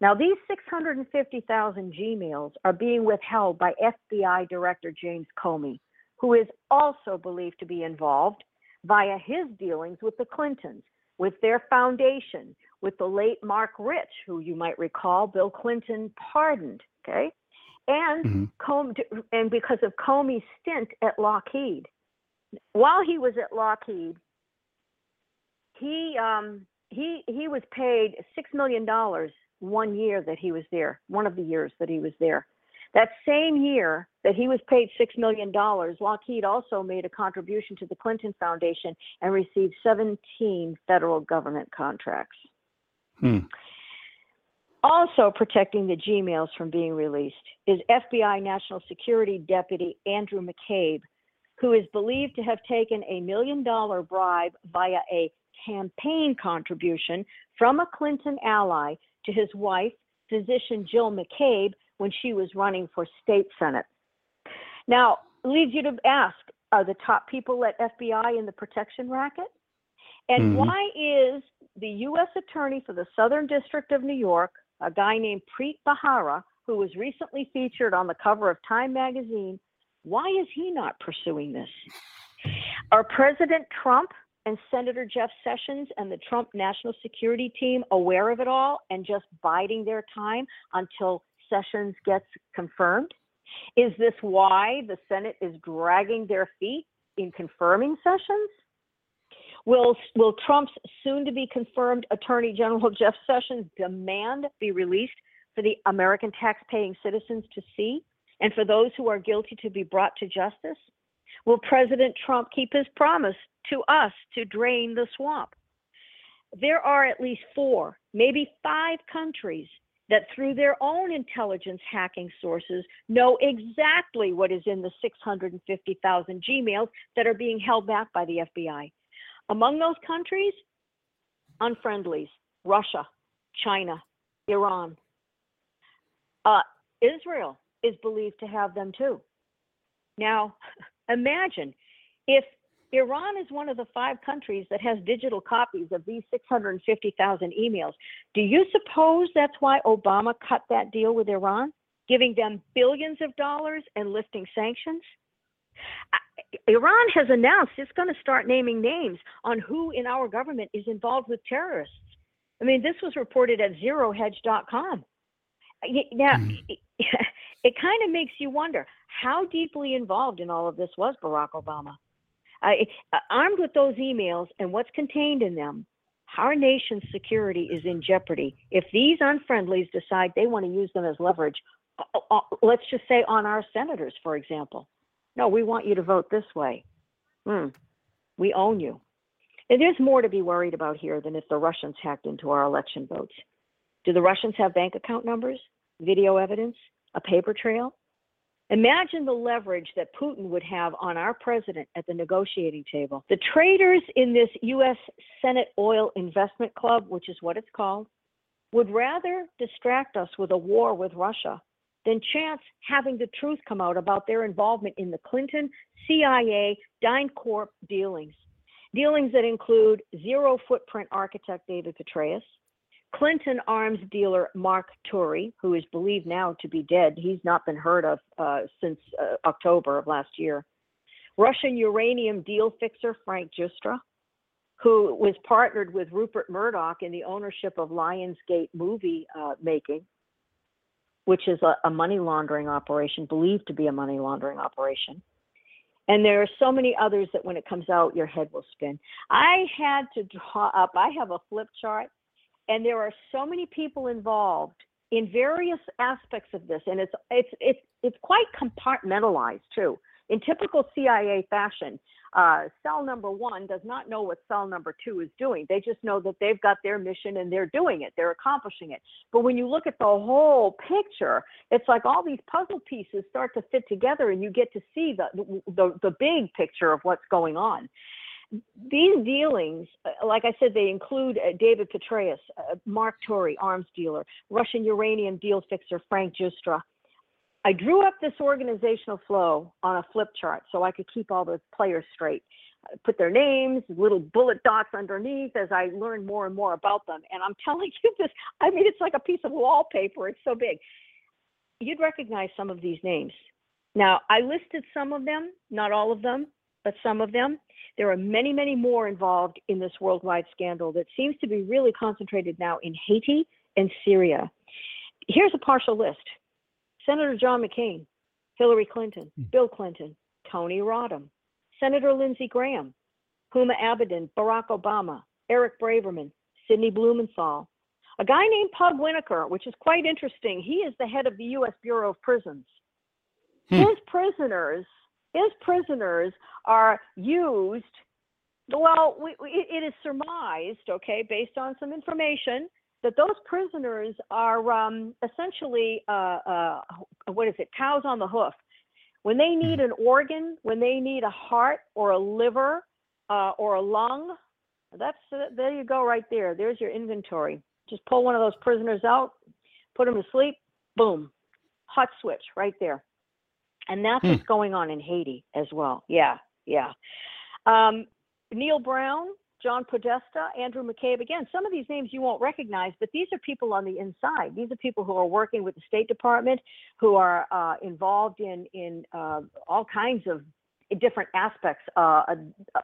Now, these 650,000 Gmails are being withheld by FBI Director James Comey, who is also believed to be involved via his dealings with the Clintons, with their foundation, with the late Marc Rich, who you might recall Bill Clinton pardoned, okay? And mm-hmm. And because of Comey's stint at Lockheed. While he was at Lockheed, he um, he he was paid six million dollars one year that he was there, one of the years that he was there. That same year that he was paid six million dollars, Lockheed also made a contribution to the Clinton Foundation and received 17 federal government contracts. Hmm. Also protecting the Gmails from being released is FBI National Security Deputy Andrew McCabe, who is believed to have taken a million dollar bribe via a campaign contribution from a Clinton ally to his wife, physician Jill McCabe, when she was running for state senate. Now, leads you to ask are the top people at FBI in the protection racket? And mm-hmm. why is the U.S. Attorney for the Southern District of New York, a guy named Preet Bharara, who was recently featured on the cover of Time magazine, why is he not pursuing this? Are President Trump and Senator Jeff Sessions and the Trump national security team aware of it all and just biding their time until Sessions gets confirmed? Is this why the Senate is dragging their feet in confirming Sessions? Will, will Trump's soon to be confirmed Attorney General *laughs* Jeff Sessions demand be released for the American tax-paying citizens to see and for those who are guilty to be brought to justice? Will President Trump keep his promise to us to drain the swamp? There are at least four, maybe five countries that through their own intelligence hacking sources know exactly what is in the 650,000 Gmails that are being held back by the FBI. Among those countries, unfriendlies, Russia, China, Iran. Uh, Israel is believed to have them too. Now, *laughs* imagine if Iran is one of the five countries that has digital copies of these 650,000 emails. Do you suppose that's why Obama cut that deal with Iran, giving them billions of dollars and lifting sanctions? Iran has announced it's going to start naming names on who in our government is involved with terrorists. I mean, this was reported at zerohedge.com. Now, mm. it *laughs* kind of makes you wonder how deeply involved in all of this was Barack Obama. Uh, armed with those emails and what's contained in them, our nation's security is in jeopardy if these unfriendlies decide they want to use them as leverage. Uh, uh, let's just say on our senators, for example. No, we want you to vote this way. Hmm. We own you. And there's more to be worried about here than if the Russians hacked into our election votes. Do the Russians have bank account numbers, video evidence, a paper trail? Imagine the leverage that Putin would have on our president at the negotiating table. The traders in this U.S. Senate Oil Investment Club, which is what it's called, would rather distract us with a war with Russia than chance having the truth come out about their involvement in the Clinton, CIA, DynCorp dealings. Dealings that include zero footprint architect David Petraeus, Clinton arms dealer Marc Turi, who is believed now to be dead, he's not been heard of uh, since uh, October of last year. Russian uranium deal fixer Frank Giustra, who was partnered with Rupert Murdoch in the ownership of Lionsgate movie uh, making, which is a, a money laundering operation, believed to be a money laundering operation. And there are so many others that when it comes out, your head will spin. I had to draw up, I have a flip chart and there are so many people involved in various aspects of this and it's it's it's it's quite compartmentalized too. In typical cia fashion uh, cell number one does not know what cell number two is doing. They just know that they've got their mission and they're doing it. They're accomplishing it. But when you look at the whole picture it's like all these puzzle pieces start to fit together and you get to see the the, the big picture of what's going on these dealings, uh, like I said, they include uh, David Petraeus, uh, Marc Turi, arms dealer, Russian uranium deal fixer Frank Giustra. I drew up this organizational flow on a flip chart so I could keep all the players straight. I put their names, little bullet dots underneath as I learned more and more about them. And I'm *laughs* telling you this, I mean, it's like a piece of wallpaper. It's so big. You'd recognize some of these names. Now, I listed some of them, not all of them, but some of them. There are many, many more involved in this worldwide scandal that seems to be really concentrated now in Haiti and Syria. Here's a partial list Senator John McCain, Hillary Clinton, hmm. Bill Clinton, Tony Rodham, Senator Lindsey Graham, Huma Abedin, Barack Obama, Eric Braverman, Sidney Blumenthal, a guy named Pug Winokur, which is quite interesting. He is the head of the U.S. Bureau of Prisons. Hmm. His prisoners his prisoners are used. Well, we, we, it is surmised, okay, based on some information, that those prisoners are um, essentially uh, uh, what is it? Cows on the hoof. When they need hmm. an organ, when they need a heart or a liver uh, or a lung, that's uh, there you go right there. There's your inventory. Just pull one of those prisoners out, put them to sleep, boom, hot switch right there. And that's hmm. what's going on in Haiti as well. Yeah, yeah. Um, Neil Brown, John Podesta, Andrew McCabe. Again, some of these names you won't recognize, but these are people on the inside. These are people who are working with the State Department, who are uh, involved in in uh, all kinds of different aspects. Uh, uh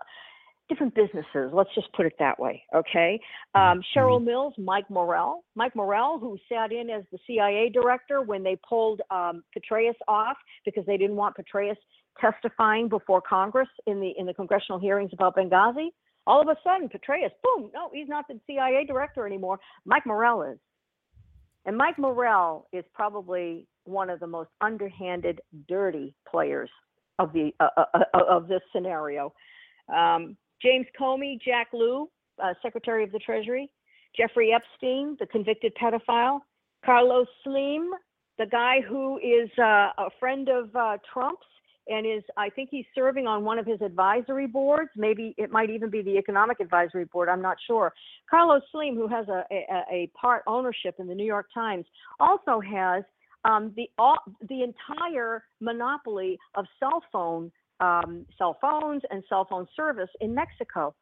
different businesses. Let's just put it that way. Okay. Um, mm-hmm. Cheryl Mills, Mike Morell, Mike Morell, who sat in as the CIA director when they pulled um, Petraeus off because they didn't want Petraeus testifying before Congress in the in the congressional hearings about Benghazi. All of a sudden, Petraeus, boom, no, he's not the CIA director anymore. Mike Morell is. And Mike Morell is probably one of the most underhanded, dirty players of the uh, uh, uh of this scenario. Um, James Comey, Jack Lew, uh, Secretary of the Treasury, Jeffrey Epstein, the convicted pedophile, Carlos Slim, the guy who is uh, a friend of uh, Trump's and is, I think he's serving on one of his advisory boards. Maybe it might even be the Economic Advisory Board. I'm not sure. Carlos Slim, who has a, a, a part ownership in the New York Times, also has um, the all, the entire monopoly of cell phone um, cell phones and cell phone service in Mexico.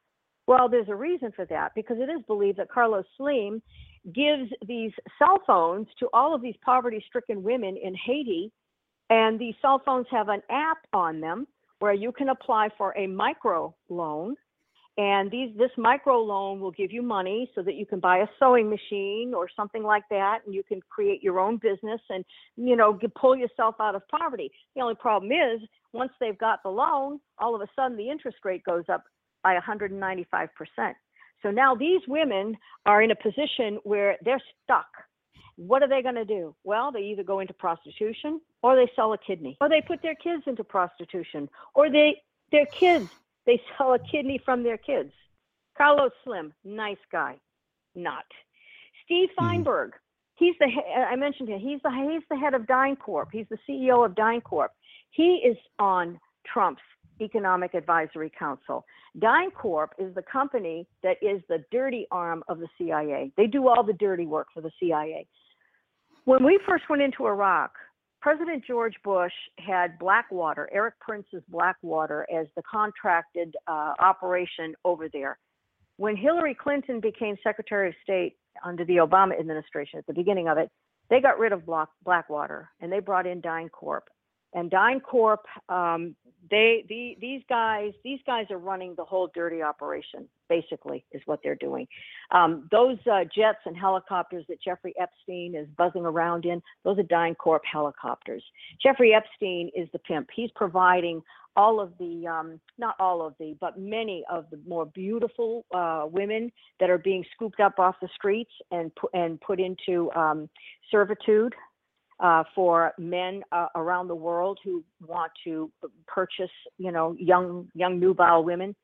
Well, there's a reason for that because it is believed that Carlos Slim gives these cell phones to all of these poverty stricken women in Haiti. And these cell phones have an app on them where you can apply for a micro loan. And these, this micro loan will give you money so that you can buy a sewing machine or something like that, and you can create your own business and, you know, pull yourself out of poverty. The only problem is once they've got the loan, all of a sudden the interest rate goes up by 195%. So now these women are in a position where they're stuck. What are they going to do? Well, they either go into prostitution or they sell a kidney or they put their kids into prostitution or they their kids they *laughs* sell a kidney from their kids. Carlos Slim, nice guy. Not. Steve Mhm. Feinberg, he's the I mentioned him. He's the he's the head of DynCorp. He's the CEO of DynCorp. He is on Trump's Economic Advisory Council. DynCorp is the company that is the dirty arm of the CIA. They do all the dirty work for the CIA. When we first went into Iraq, President George Bush had Blackwater, Erik Prince's Blackwater, as the contracted uh, operation over there. When Hillary Clinton became Secretary of State under the Obama administration at the beginning of it, they got rid of Blackwater and they brought in DynCorp. And DynCorp, um, they the, these guys these guys are running the whole dirty operation. Basically, is what they're doing. Um, those uh, jets and helicopters that Jeffrey Epstein is buzzing around in, those are DynCorp helicopters. Jeffrey Epstein is the pimp. He's providing all of the, um, not all of the, but many of the more beautiful uh, women that are being scooped up off the streets and pu- and put into um, servitude uh, for men uh, around the world who want to purchase, you know, young young nubile women.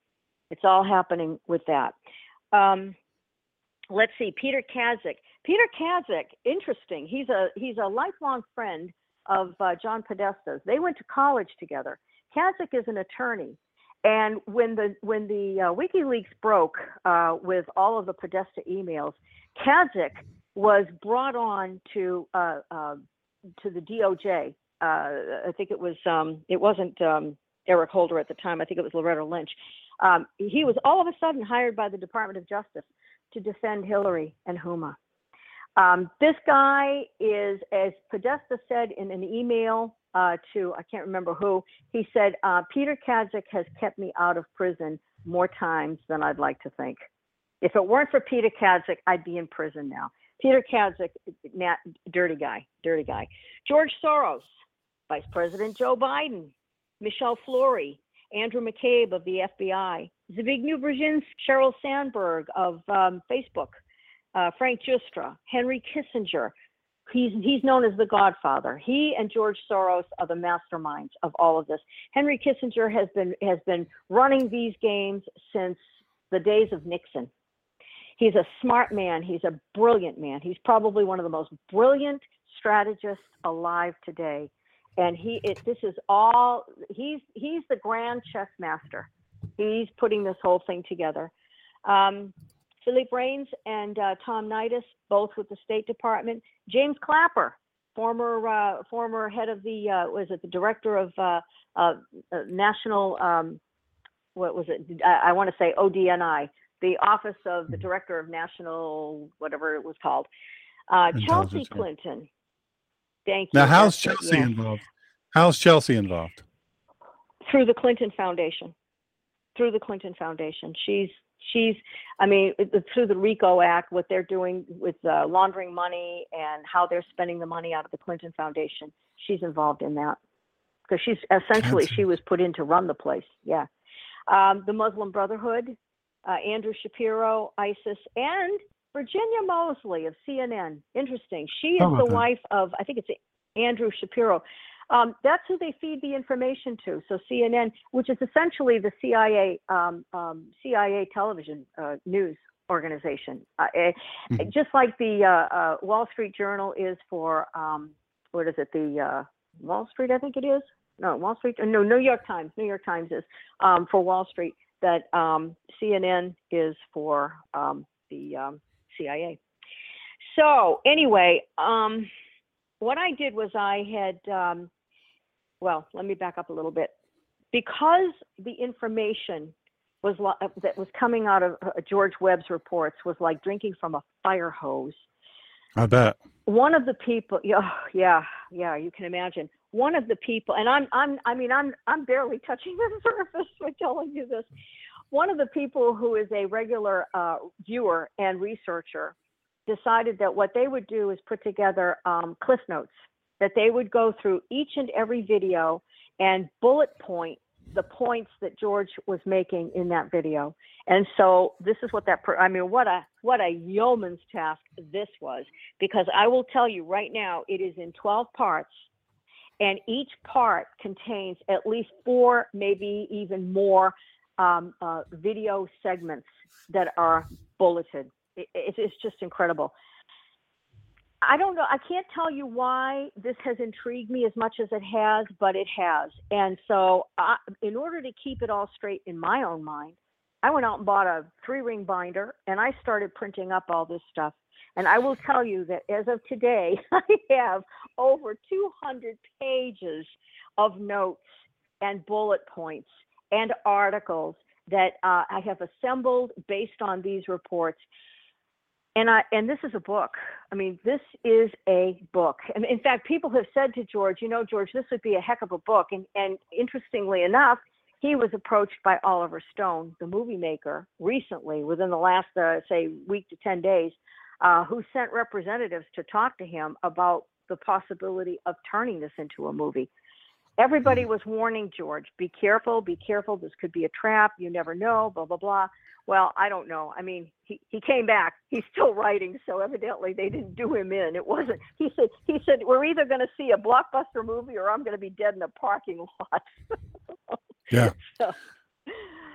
It's all happening with that. Um, let's see, Peter Kadzik. Peter Kadzik, interesting. He's a he's a lifelong friend of uh, John Podesta's. They went to college together. Kadzik is an attorney, and when the when the uh, WikiLeaks broke uh, with all of the Podesta emails, Kadzik was brought on to uh, uh, to the DOJ. Uh, I think it was um, it wasn't um, Eric Holder at the time. I think it was Loretta Lynch. Um, he was all of a sudden hired by the Department of Justice to defend Hillary and Huma. Um, this guy is, as Podesta said in an email uh, to I can't remember who, he said uh, Peter Kadzik has kept me out of prison more times than I'd like to think. If it weren't for Peter Kadzik, I'd be in prison now. Peter Kadzik, nat, dirty guy, dirty guy. George Soros, Vice President Joe Biden, Michelle Flory, Andrew McCabe of the FBI, Zbigniew Brzezinski, Sheryl Sandberg of um, Facebook, uh, Frank Giustra, Henry Kissinger. He's, he's known as the Godfather. He and George Soros are the masterminds of all of this. Henry Kissinger has been has been running these games since the days of Nixon. He's a smart man. He's a brilliant man. He's probably one of the most brilliant strategists alive today. And he, it, this is all he's he's the grand chess master. He's putting this whole thing together. Um, Philippe Reines and uh, Tom Nides, both with the State Department. James Clapper, former uh, former head of the uh, was it the director of uh, uh, national um, what was it? I, I want to say ODNI, the Office of the Director of National whatever it was called. Uh, Chelsea Clinton. Thank you. Now, how's Chelsea yeah. involved? How's Chelsea involved? through the Clinton Foundation. Through the Clinton Foundation, she's she's. I mean, through the RICO Act, what they're doing with uh, laundering money and how they're spending the money out of the Clinton Foundation. She's involved in that because she's essentially she was put in to run the place. Yeah, um, the Muslim Brotherhood, uh, Andrew Shapiro, ISIS, and Virginia Moseley of CNN. Interesting. She is the that? wife of I think it's Andrew Shapiro. Um, that's who they feed the information to. So CNN, which is essentially the CIA um, um, CIA television uh, news organization. Uh, mm-hmm. Just like the uh, uh, Wall Street Journal is for um, what is it? The uh, Wall Street, I think it is. No, Wall Street. No, New York Times. New York Times is um, for Wall Street. That um, CNN is for um, the um, CIA. So anyway, um, what I did was I had, um, well, let me back up a little bit. Because the information was uh, that was coming out of uh, George Webb's reports was like drinking from a fire hose. I bet. One of the people, yeah, yeah, yeah, you can imagine. One of the people, and I'm, I'm, I mean, I'm, I'm barely touching *laughs* the surface by telling you this. One of the people who is a regular uh, viewer and researcher decided that what they would do is put together um, cliff notes that they would go through each and every video and bullet point the points that George was making in that video. And so this is what that I mean what a what a yeoman's task this was because I will tell you right now it is in 12 parts and each part contains at least four maybe even more um, uh, video segments that are bulleted it, it's just incredible. I don't know. I can't tell you why this has intrigued me as much as it has, but it has. And so, I, in order to keep it all straight in my own mind, I went out and bought a three ring binder and I started printing up all this stuff. And I will tell you that as of today, *laughs* I have over 200 pages of notes and bullet points and articles that uh, I have assembled based on these reports and I and this is a book. I mean, this is a book. And in fact, people have said to George, you know, George, this would be a heck of a book. And and interestingly enough, he was approached by Oliver Stone, the movie maker, recently, within the last uh, say week to ten days, uh, who sent representatives to talk to him about the possibility of turning this into a movie. Everybody hmm. was warning George, be careful, be careful. This could be a trap. You never know. Blah blah blah. Well, I don't know. I mean, he, he came back. *laughs* He's still writing, so evidently they didn't do him in. It wasn't. He said he said we're either going to see a blockbuster movie or I'm going to be dead in a parking lot. yeah. *laughs* So,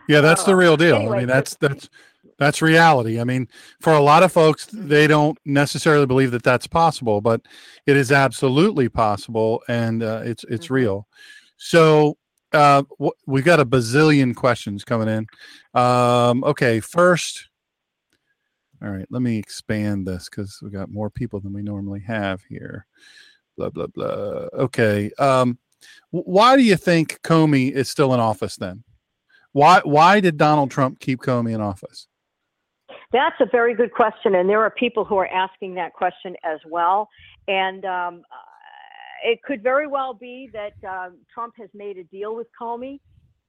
yeah, that's uh, the real deal. Anyway, I mean, that's that's that's reality. I mean, for a lot of folks, they don't necessarily believe that that's possible, but it is absolutely possible, and uh, it's it's mm-hmm. real. So uh, we've got a bazillion questions coming in. Um, okay, first, all right, let me expand this because we got more people than we normally have here. Blah blah blah. Okay, um, why do you think Comey is still in office then? Why why did Donald Trump keep Comey in office? That's a very good question, and there are people who are asking that question as well. And um, it could very well be that uh, Trump has made a deal with Comey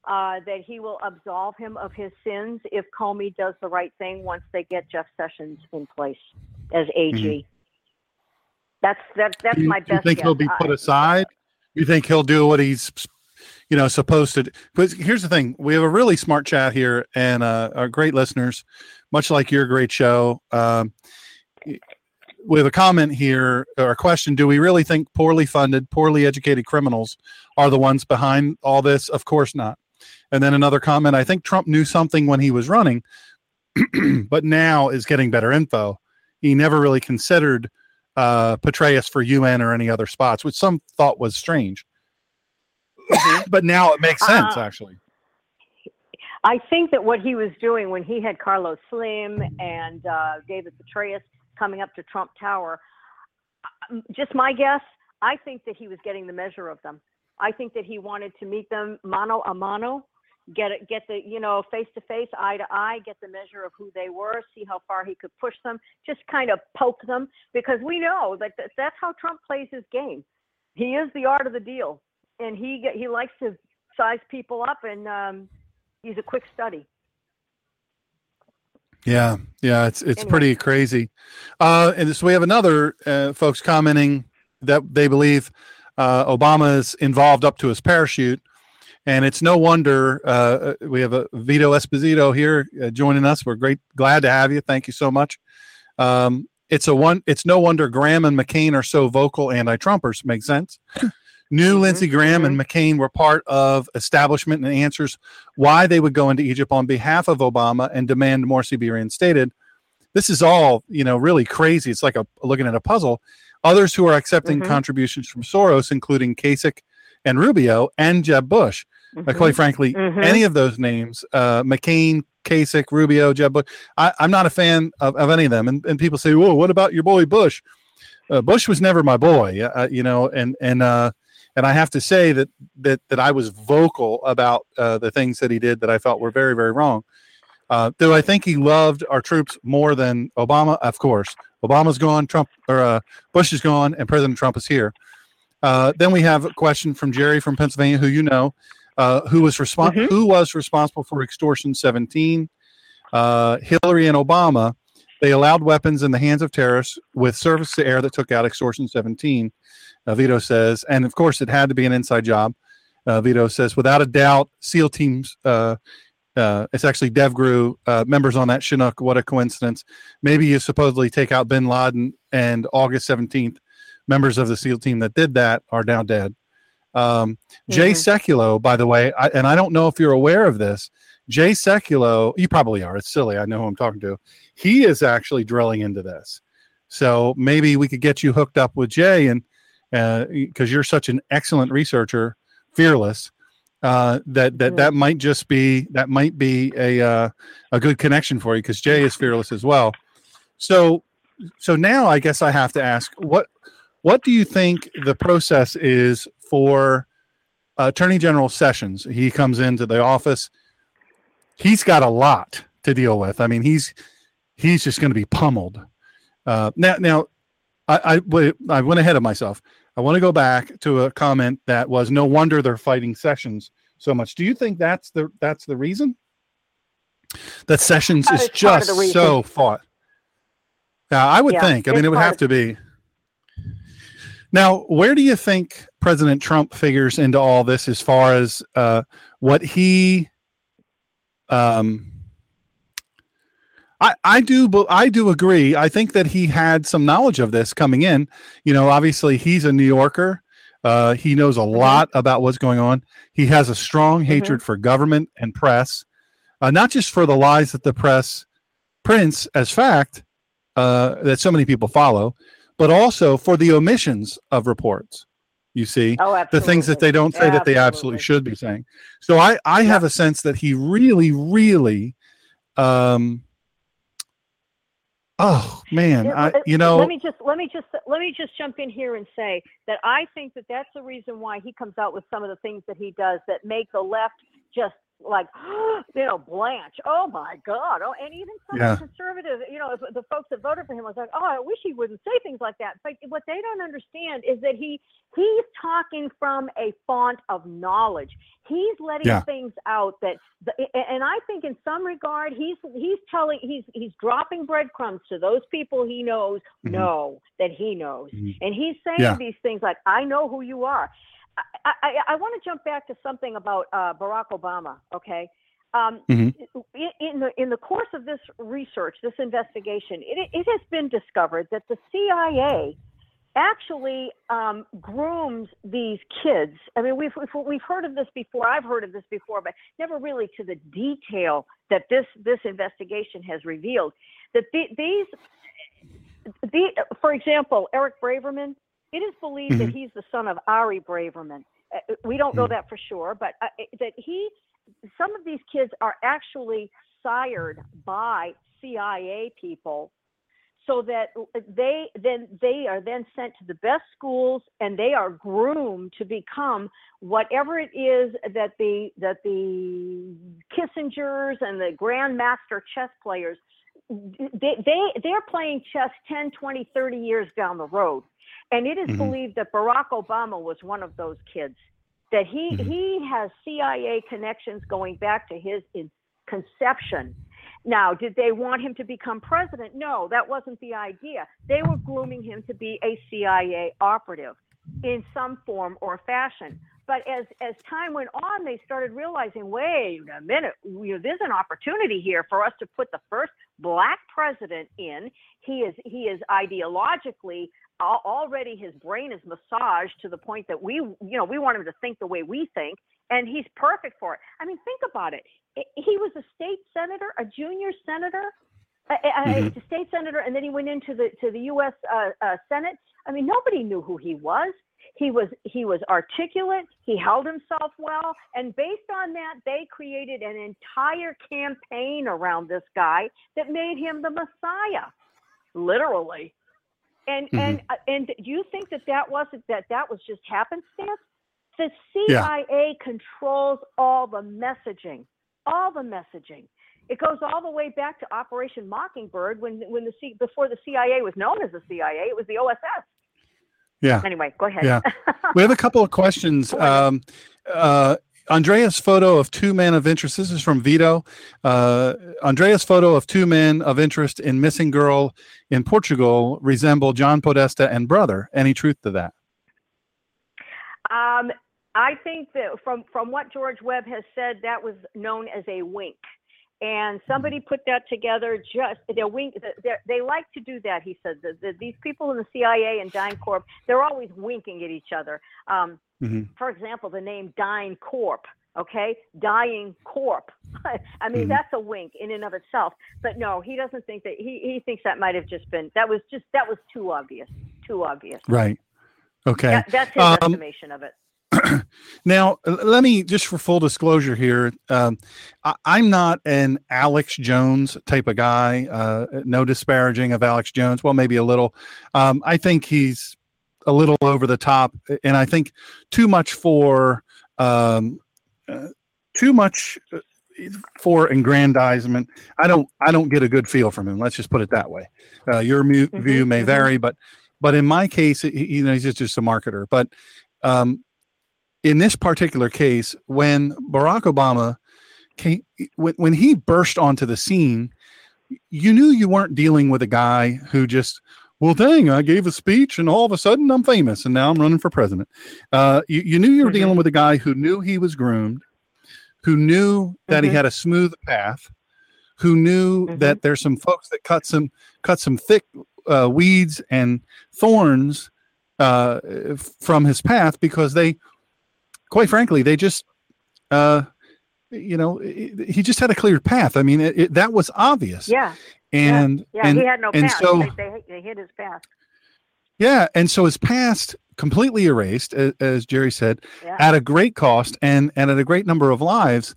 uh, that he will absolve him of his sins if Comey does the right thing once they get Jeff Sessions in place as AG. Mm-hmm. That's that, that's you, my best. You think guess. he'll be put aside? You think he'll do what he's, you know, supposed to? But here's the thing: we have a really smart chat here, and uh, our great listeners, much like your great show. Um, we have a comment here or a question do we really think poorly funded poorly educated criminals are the ones behind all this of course not and then another comment i think trump knew something when he was running *clears throat* but now is getting better info he never really considered uh, Petraeus for UN or any other spots, which some thought was strange. Mm-hmm. but now it makes sense, uh, actually. I think that what he was doing when he had Carlos Slim and uh, David Petraeus coming up to Trump Tower. Um, just my guess, I think that he was getting the measure of them. I think that he wanted to meet them mano a mano, get it, get the you know face to face, eye to eye, get the measure of who they were, see how far he could push them, just kind of poke them because we know that that's how Trump plays his game. He is the art of the deal, and he he likes to size people up, and um, he's a quick study. Yeah, yeah, it's it's anyway. pretty crazy. Uh, and so we have another uh, folks commenting that they believe uh, Obama is involved up to his parachute, and it's no wonder uh, uh we have a Vito Esposito here uh, joining us. We're great, glad to have you. Thank you so much. Um, it's a one. It's no wonder Graham and McCain are so vocal anti-Trumpers. Makes sense. *laughs* Knew mm-hmm. Lindsey Graham and mm-hmm. McCain were part of establishment and answers why they would go into Egypt on behalf of Obama and demand Morsi be reinstated. this is all you know really crazy. It's like a looking at a puzzle. Others who are accepting Mhm. contributions from Soros, including Kasich and Rubio and Jeb Bush. Uh, Mhm. quite frankly, Mhm. any of those names, uh, McCain, Kasich, Rubio, Jeb Bush, I, I'm not a fan of, of any of them. And, and people say, "Whoa, what about your boy Bush?" Uh, Bush was never my boy, uh, you know, and and uh, and I have to say that that that I was vocal about uh, the things that he did that I felt were very very wrong. Uh, do I think he loved our troops more than Obama? Of course. Obama's gone, Trump or uh, Bush is gone, and President Trump is here. Uh, then we have a question from Jerry from Pennsylvania, who you know, uh, who was respon- Mhm. who was responsible for extortion 17. Uh, Hillary and Obama, they allowed weapons in the hands of terrorists with service to air that took out extortion 17. Uh, Vito says, and of course, it had to be an inside job. Uh, Vito says, without a doubt, SEAL teams. Uh, uh, it's actually DevGru uh, members on that Chinook. What a coincidence! Maybe you supposedly take out Bin Laden, and August 17th, members of the SEAL team that did that are now dead. Um, Jay Mhm. Sekulow, by the way, I, and I don't know if you're aware of this. Jay Sekulow, you probably are. It's silly. I know who I'm talking to. He is actually drilling into this. So maybe we could get you hooked up with Jay, and because you're such an excellent researcher, fearless, uh, that that that might just be that might be a uh, a good connection for you because Jay is fearless as well. So so now I guess I have to ask what what do you think the process is for Attorney General Sessions? He comes into the office. He's got a lot to deal with. I mean, he's he's just going to be pummeled. Uh, now, now, I, I I went ahead of myself. I want to go back to a comment that was no wonder they're fighting Sessions so much. Do you think that's the that's the reason? That Sessions That is is just so fought. Yeah, I would Yeah, think. I mean, it would have to be. Now, where do you think President Trump figures into all this as far as uh, what he? Um, I I do bu- I do agree. I think that he had some knowledge of this coming in. You know, obviously he's a New Yorker. Uh, he knows a lot about what's going on. He has a strong hatred for government and press, uh, not just for the lies that the press prints as fact uh, that so many people follow, but also for the omissions of reports. You see, Oh, the things that they don't say that they absolutely should be saying. So I, I have a sense that he really, really, um, oh man, Yeah, I, uh, you know, let me just let me just let me just jump in here and say that I think that that's the reason why he comes out with some of the things that he does that make the left just like *gasps* you know blanche. Oh my God! Oh, and even some Yeah. conservative, you know, the folks that voted for him was like, oh, I wish he wouldn't say things like that. But what they don't understand is that he he's talking from a font of knowledge. He's letting Yeah. things out that, the, and I think in some regard he's he's telling he's he's dropping breadcrumbs to those people he knows Mhm. know that he knows, Mhm. and he's saying Yeah. these things like I know who you are. I, I, I want to jump back to something about uh, Barack Obama. Okay. Um, Mhm. in, in the in the course of this research, this investigation, it, it has been discovered that the CIA actually um, grooms these kids. I mean, we've, we've we've heard of this before. I've heard of this before, but never really to the detail that this this investigation has revealed. That the, these, the, for example, Eric Braverman. It is believed that Mhm. he's the son of Ari Braverman. Uh, We don't know Mhm. that for sure, but uh, that he, some of these kids are actually sired by CIA people so that they then they are then sent to the best schools and they are groomed to become whatever it is that the that the Kissingers and the grandmaster chess players they they they're playing chess 10 20 30 years down the road and it is Mhm. believed that Barack Obama was one of those kids that he Mhm. he has CIA connections going back to his conception now, did they want him to become president? No, that wasn't the idea. They were grooming him to be a CIA operative in some form or fashion. But as as time went on, they started realizing, wait a minute, you know, there's an opportunity here for us to put the first black president in. He is he is ideologically already his brain is massaged to the point that we you know we want him to think the way we think, and he's perfect for it. I mean, think about it. He was a state senator, a junior senator Mhm. a state senator, and then he went into the to the U.S. Uh, uh, Senate. I mean, nobody knew who he was. He was he was articulate. He held himself well, and based on that, they created an entire campaign around this guy that made him the Messiah, literally. And Mhm. and uh, and do you think that that wasn't that that was just happenstance? The Yeah. CIA controls all the messaging, all the messaging. It goes all the way back to Operation Mockingbird when when the C, before the CIA was known as the CIA, it was the OSS. Yeah. Anyway, go ahead. Yeah. *laughs* We have a couple of questions. Um, uh, Andrea's photo of two men of interest. This is from Vito. Uh, Andrea's photo of two men of interest in missing girl in Portugal resemble John Podesta and brother. Any truth to that? Um, I think that from from what George Webb has said, that was known as a wink, and somebody put that together. Just they wink. They they like to do that. He said that that these people in the CIA and DynCorp, they're always winking at each other. Um, Mhm. For example, the name DynCorp. Okay, dying corp. *laughs* I mean, Mhm. that's a wink in and of itself. But no, he doesn't think that. He he thinks that might have just been that was just that was too obvious. Too obvious. Right. Okay. That, that's his Um, estimation of it. *clears throat* Now, let me just for full disclosure here. Um, I, I'm not an Alex Jones type of guy. Uh, no disparaging of Alex Jones. Well, maybe a little. Um, I think he's a little over the top, and I think too much for um, uh, too much uh, for aggrandizement. I don't. I don't get a good feel from him. Let's just put it that way. Uh, your mu- Mhm, view may mhm. vary, but but in my case, you know, he's just, just a marketer. But um, in this particular case, when Barack Obama came, when, when he burst onto the scene, you knew you weren't dealing with a guy who just, well, dang, I gave a speech and all of a sudden I'm famous and now I'm running for president. Uh, you, you knew you were Mhm. dealing with a guy who knew he was groomed, who knew that he Mhm. had a smooth path, who knew Mhm. that there's some folks that cut some cut some thick uh, weeds and thorns uh, from his path because they, quite frankly, they just, uh, you know, i- i- he just had a clear path. I mean, it, it, that was obvious. Yeah. And Yeah, and he had no and past. so- they, they, hit his past. yeah, and so his past completely erased, as, as Jerry said, Yeah. at a great cost and and at a great number of lives.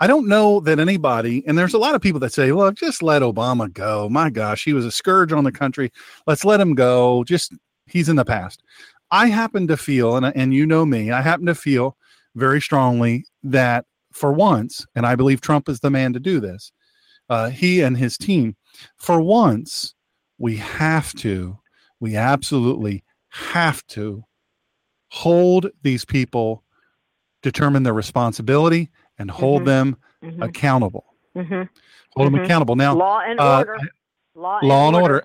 I don't know that anybody, and there's a lot of people that say, "Look, just let Obama go." My gosh, he was a scourge on the country. Let's let him go. Just he's in the past. I happen to feel, and and you know me, I happen to feel very strongly that for once, and I believe Trump is the man to do this. Uh, he and his team, for once, we have to, we absolutely have to hold these people, determine their responsibility, and hold Mhm. them Mhm. accountable. Mhm. Hold them Mhm. accountable. Now, Law and uh, order. Law, law and order.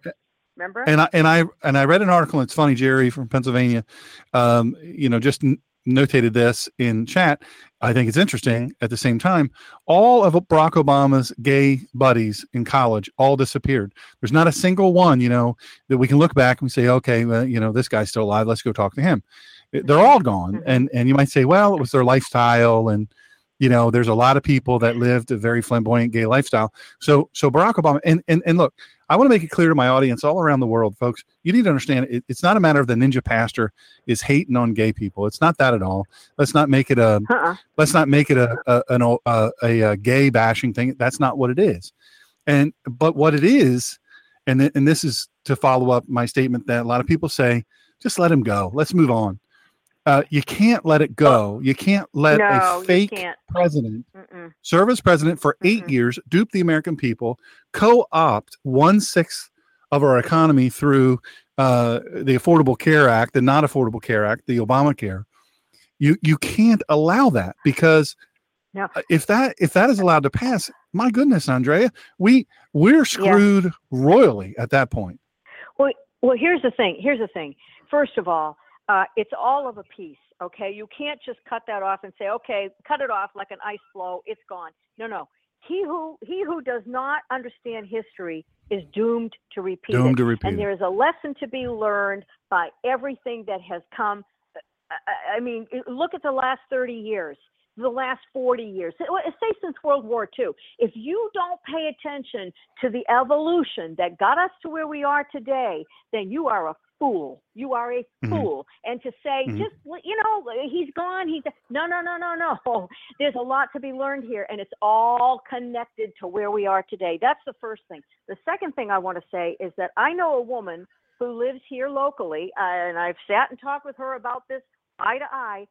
Remember? And I and I and I read an article. It's funny, Jerry from Pennsylvania. Um, you know, just n- notated this in chat. I think it's interesting. At the same time, all of Barack Obama's gay buddies in college all disappeared. There's not a single one, you know, that we can look back and say, okay, well, you know, this guy's still alive. Let's go talk to him. They're all gone. Mhm. And and you might say, well, it was their lifestyle and you know there's a lot of people that lived a very flamboyant gay lifestyle. So so barack obama and and, and look i want to make it clear to my audience all around the world folks you need to understand it, it's not a matter of the ninja pastor is hating on gay people. It's not that at all. Let's not make it a uh-uh. let's not make it a a, an, a, a, a gay bashing thing. That's not what it is. And but what it is and th- and this is to follow up my statement that a lot of people say just let him go. Let's move on uh, you can't let it go you can't let no, a fake president Mm-mm. serve as president for 8 Mhm. years, dupe the American people, co-opt one sixth of our economy through uh, the Affordable Care Act, the Not Affordable Care Act, the Obamacare. You you can't allow that because No. uh, if that if that is allowed to pass, my goodness, Andrea, we we're screwed royally at that point. Well, well, here's the thing. Here's the thing. First of all, uh, it's all of a piece. Okay, you can't just cut that off and say, okay, cut it off like an ice floe. It's gone. No, no. He who he who does not understand history is doomed to repeat Doomed it. to repeat. and there is a lesson to be learned by everything that has come. I- I, I mean, look at the last 30 years. the last 40 years, say since World War II, if you don't pay attention to the evolution that got us to where we are today, then you are a fool. You are a mm-hmm. fool. And to say, mm-hmm. just, you know, he's gone, he's, no, no, no, no, no. *laughs* There's a lot to be learned here, and it's all connected to where we are today. That's the first thing. The second thing I want to say is that I know a woman who lives here locally, uh, and I've sat and talked with her about this eye to eye.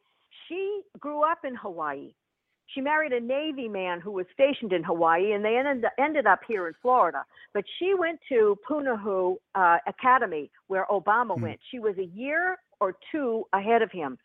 She grew up in Hawaii. She married a Navy man who was stationed in Hawaii, and they ended, ended up here in Florida. But she went to Punahou uh, Academy, where Obama mm. went. She was a year or two ahead of him,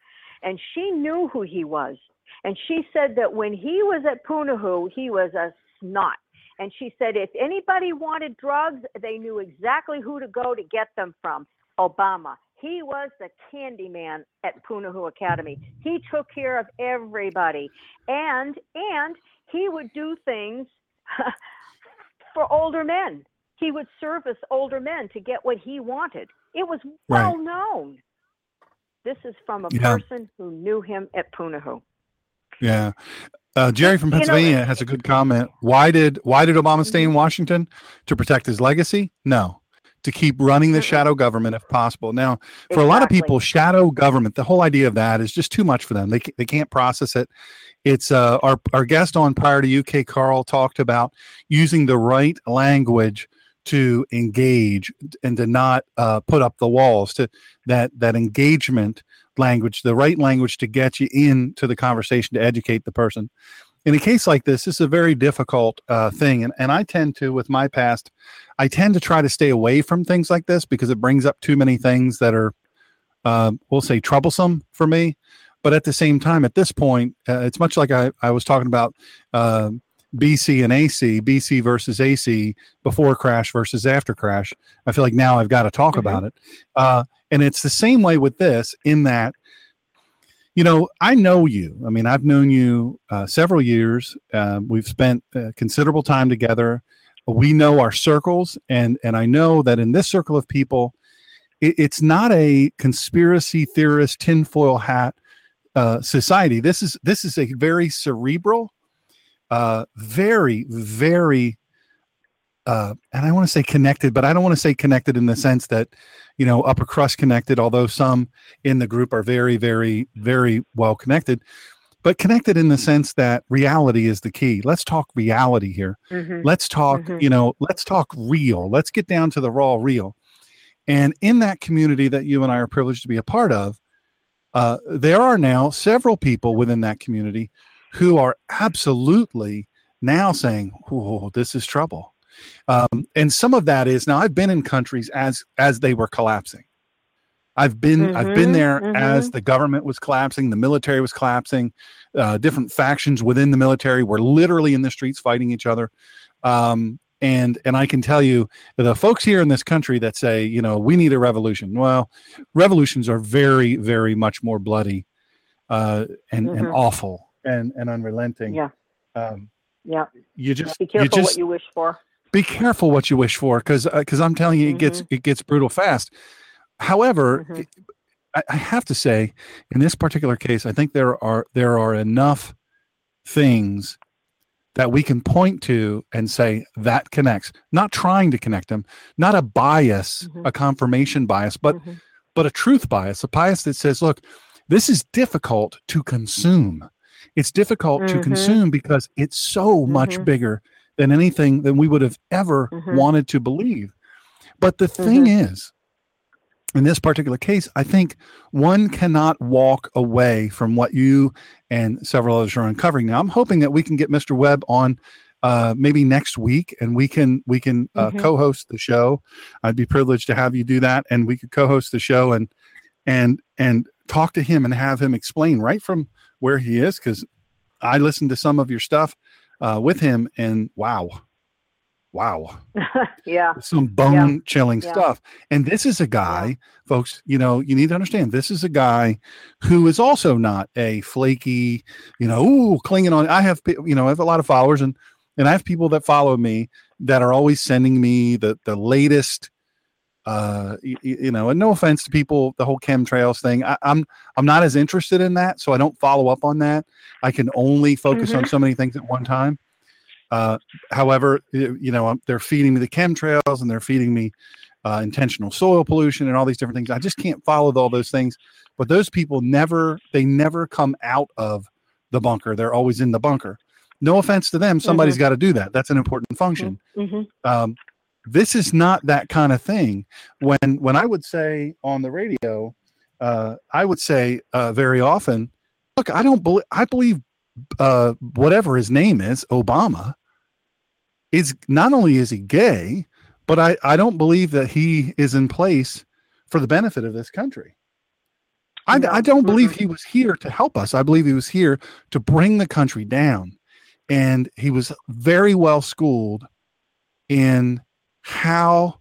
and she knew who he was. And she said that when he was at Punahou, he was a snot. And she said if anybody wanted drugs, they knew exactly who to go to get them from. Obama. He was the candy man at Punahou Academy. He took care of everybody. And and he would do things *laughs* for older men. He would service older men to get what he wanted. It was well right. known. This is from a yeah. person who knew him at Punahou. Yeah. Uh, Jerry from Pennsylvania you know, has a good comment. Why did why did Obama stay in mm-hmm. Washington to protect his legacy? No, to keep running the shadow government if possible. Now, for exactly. a lot of people, shadow government, the whole idea of that is just too much for them. They they can't process it. It's uh, our our guest on prior to UK, Carl talked about using the right language to engage and to not uh, put up the walls to that that engagement language, the right language to get you into the conversation to educate the person. In a case like this, this is a very difficult uh, thing. And, and I tend to, with my past, I tend to try to stay away from things like this because it brings up too many things that are, uh, we'll say, troublesome for me. But at the same time, at this point, uh, it's much like I, I was talking about uh, BC and AC, BC versus AC, before crash versus after crash. I feel like now I've got to talk mm-hmm. about it. Uh, and it's the same way with this, in that, you know, I know you. I mean, I've known you uh, several years. Uh, we've spent uh, considerable time together. We know our circles, and and I know that in this circle of people, it, it's not a conspiracy theorist tinfoil hat uh, society. This is this is a very cerebral, uh, very very uh, and I want to say connected, but I don't want to say connected in the sense that, you know, upper crust connected, although some in the group are very, very, very well connected, but connected in the sense that reality is the key. Let's talk reality here. Mm-hmm. Let's talk, mm-hmm. you know, let's talk real. Let's get down to the raw real. And in that community that you and I are privileged to be a part of, uh, there are now several people within that community who are absolutely now saying, "Oh, this is trouble." Um, and some of that is now I've been in countries as as they were collapsing. I've been mm-hmm, I've been mm-hmm, there mm-hmm. as the government was collapsing, the military was collapsing, uh, different factions within the military were literally in the streets fighting each other. Um, and and I can tell you the folks here in this country that say you know we need a revolution. Well, revolutions are very very much more bloody uh, and and mm-hmm. awful and and unrelenting. Yeah. Um, yeah. You just be careful you just, what you wish for be careful what you wish for because because uh, I'm telling you, it mm-hmm. gets it gets brutal fast. However, mm-hmm. I, I have to say, in this particular case, I think there are there are enough things that we can point to and say that connects. Not trying to connect them, not a bias, mm-hmm. a confirmation bias, but mm-hmm. but a truth bias, a bias that says, look, this is difficult to consume. It's difficult to mm-hmm. consume because it's so much mm-hmm. bigger than anything than we would have ever mm-hmm. wanted to believe. But the mm-hmm. thing is, in this particular case, I think one cannot walk away from what you and several others are uncovering. Now, I'm hoping that we can get Mr. Webb on uh, maybe next week, and we can we can uh, mm-hmm. co-host the show. I'd be privileged to have you do that, and we could co-host the show and and and talk to him and have him explain right from where he is because I listened to some of your stuff uh, with him, and wow, wow, *laughs* yeah, some bone chilling yeah. stuff. And this is a guy, yeah. folks. You know, you need to understand this is a guy who is also not a flaky, you know, ooh, clinging on. I have, you know, I have a lot of followers, and and I have people that follow me that are always sending me the the latest uh, you, you know, and no offense to people, the whole chemtrails thing. I, I'm I'm not as interested in that, so I don't follow up on that. I can only focus mm-hmm. on so many things at one time. Uh, however, you know, they're feeding me the chemtrails and they're feeding me uh, intentional soil pollution and all these different things. I just can't follow all those things. But those people never, they never come out of the bunker. They're always in the bunker. No offense to them, somebody's mm-hmm. got to do that. That's an important function. Mm-hmm. mm-hmm. Um, this is not that kind of thing. When when I would say on the radio, uh, I would say uh, very often, look, I don't believe I believe uh, whatever his name is, Obama, is not only is he gay, but I, I don't believe that he is in place for the benefit of this country. I. I don't believe he was here to help us. I believe he was here to bring the country down. And he was very well schooled in how,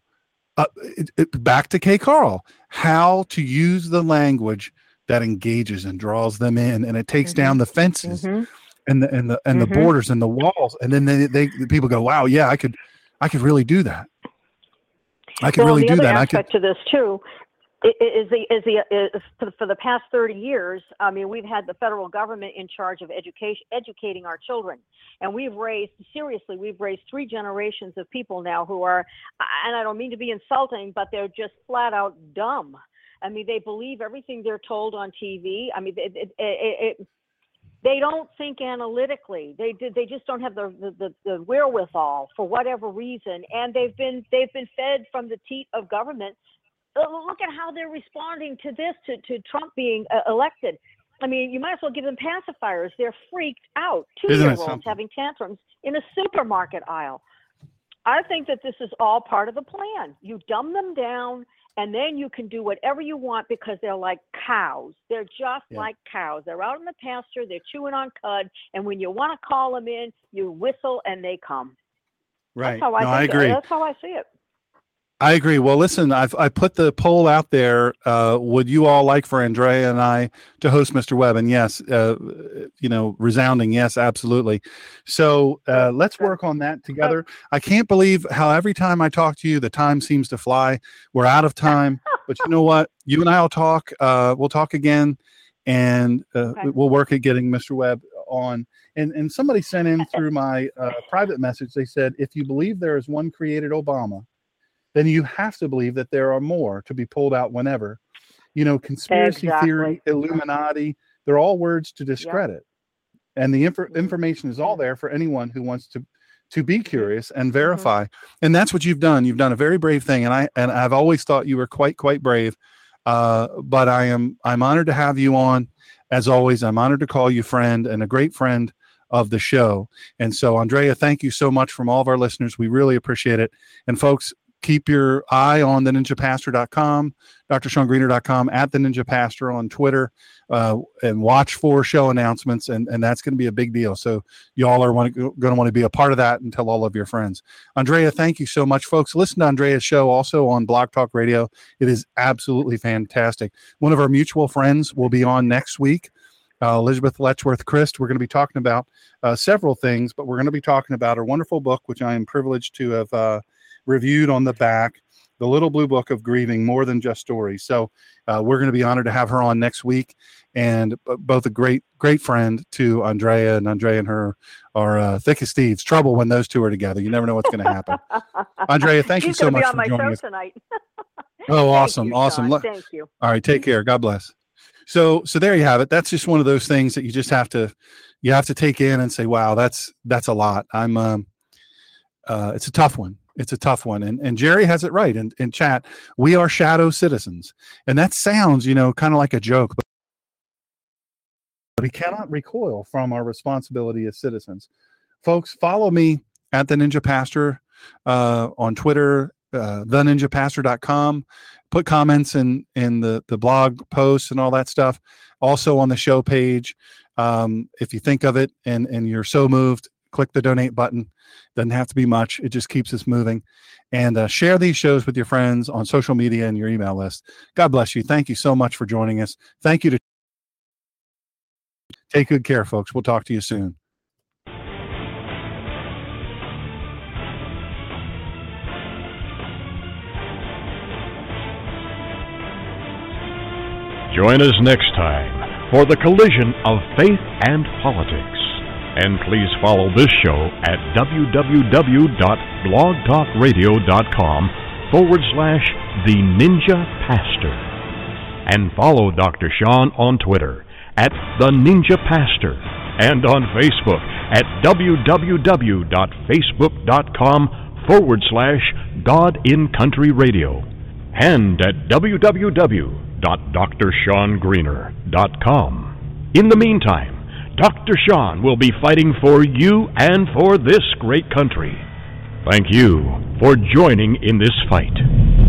uh, it, it, back to KCarl, how to use the language that engages and draws them in. And it takes mm-hmm. down the fences mm-hmm. And the, and the, and mm-hmm. the borders and the walls. And then they, they, people go, wow, yeah, I could, I could really do that. I can well, really do that. I could... to this too is the is the is for, the past 30 years i mean we've had the federal government in charge of education educating our children and we've raised seriously we've raised three generations of people now who are and i don't mean to be insulting but they're just flat out dumb i mean they believe everything they're told on tv i mean it, it, it, it they don't think analytically. They they just don't have the, the, the, wherewithal for whatever reason, and they've been they've been fed from the teat of government. Uh, look at how they're responding to this, to, to Trump being uh, elected. I mean, you might as well give them pacifiers. They're freaked out. Two year olds having tantrums in a supermarket aisle. I think that this is all part of the plan. You dumb them down and then you can do whatever you want because they're like cows. They're just yeah. like cows. They're out in the pasture, they're chewing on cud, and when you want to call them in, you whistle and they come. Right. That's how I, no, I agree. That's how I see it. I agree. Well, listen, I've I put the poll out there. Uh, would you all like for Andrea and I to host Mr. Webb? And yes, uh, you know, resounding yes, absolutely. So uh, let's work on that together. I can't believe how every time I talk to you, the time seems to fly. We're out of time, but you know what? You and I will talk. Uh, we'll talk again, and uh, okay. we'll work at getting Mr. Webb on. And and somebody sent in through my uh, private message. They said, if you believe there is one created Obama then you have to believe that there are more to be pulled out whenever. You know, conspiracy exactly. theory, Illuminati, they're all words to discredit. And the inf- mm-hmm. information is all there for anyone who wants to to be curious and mm-hmm. verify. Mm-hmm. And that's what you've done. You've done a very brave thing and I and I've always thought you were quite quite brave. Uh, but I am I'm honored to have you on. As always, I'm honored to call you friend and a great friend of the show. And so, Andrea, thank you so much from all of our listeners. We really appreciate it. And folks, keep your eye on the ninjapastor.com, drshawngreener.com, at the ninja pastor on Twitter, uh, and watch for show announcements. And, and that's going to be a big deal. So y'all are going to want to be a part of that and tell all of your friends. Andrea, thank you so much, folks. Listen to Andrea's show also on Blog Talk Radio. It is absolutely fantastic. One of our mutual friends will be on next week. Uh, Elizabeth Letchworth Christ. We're going to be talking about uh, several things, but we're going to be talking about her wonderful book, which I am privileged to have uh, reviewed on the back the little blue book of grieving more than just stories. So uh, we're going to be honored to have her on next week. And both a great great friend to andrea and andrea and her are uh, thick as thieves. Trouble when those two are together. You never know what's going to happen. *laughs* Andrea thank you so much for joining us. tonight. *laughs* Oh awesome you, awesome. Thank you. all right take care. God bless. So so there you have it. That's just one of those things that you just have to you have to take in and say wow that's that's a lot. I'm um uh, it's a tough one it's a tough one. And and Jerry has it right in, in chat. We are shadow citizens. And that sounds, you know, kind of like a joke, but we cannot recoil from our responsibility as citizens. Folks, follow me at the Ninja Pastor uh, on Twitter, uh, theninjapastor.com. Put comments in in the the blog posts and all that stuff. Also on the show page. Um, if you think of it and and you're so moved, click the donate button. Doesn't have to be much. It just keeps us moving. And uh, share these shows with your friends on social media and your email list. God bless you. Thank you so much for joining us. Thank you to take good care, folks. We'll talk to you soon. Join us next time for the collision of faith and politics and please follow this show at www.blogtalkradio.com forward slash The Ninja Pastor. And follow Dr. Sean on Twitter at The Ninja Pastor and on Facebook at www.facebook.com forward slash God in Country Radio and at www.drshawngreener.com. In the meantime, Dr. Sean will be fighting for you and for this great country. Thank you for joining in this fight.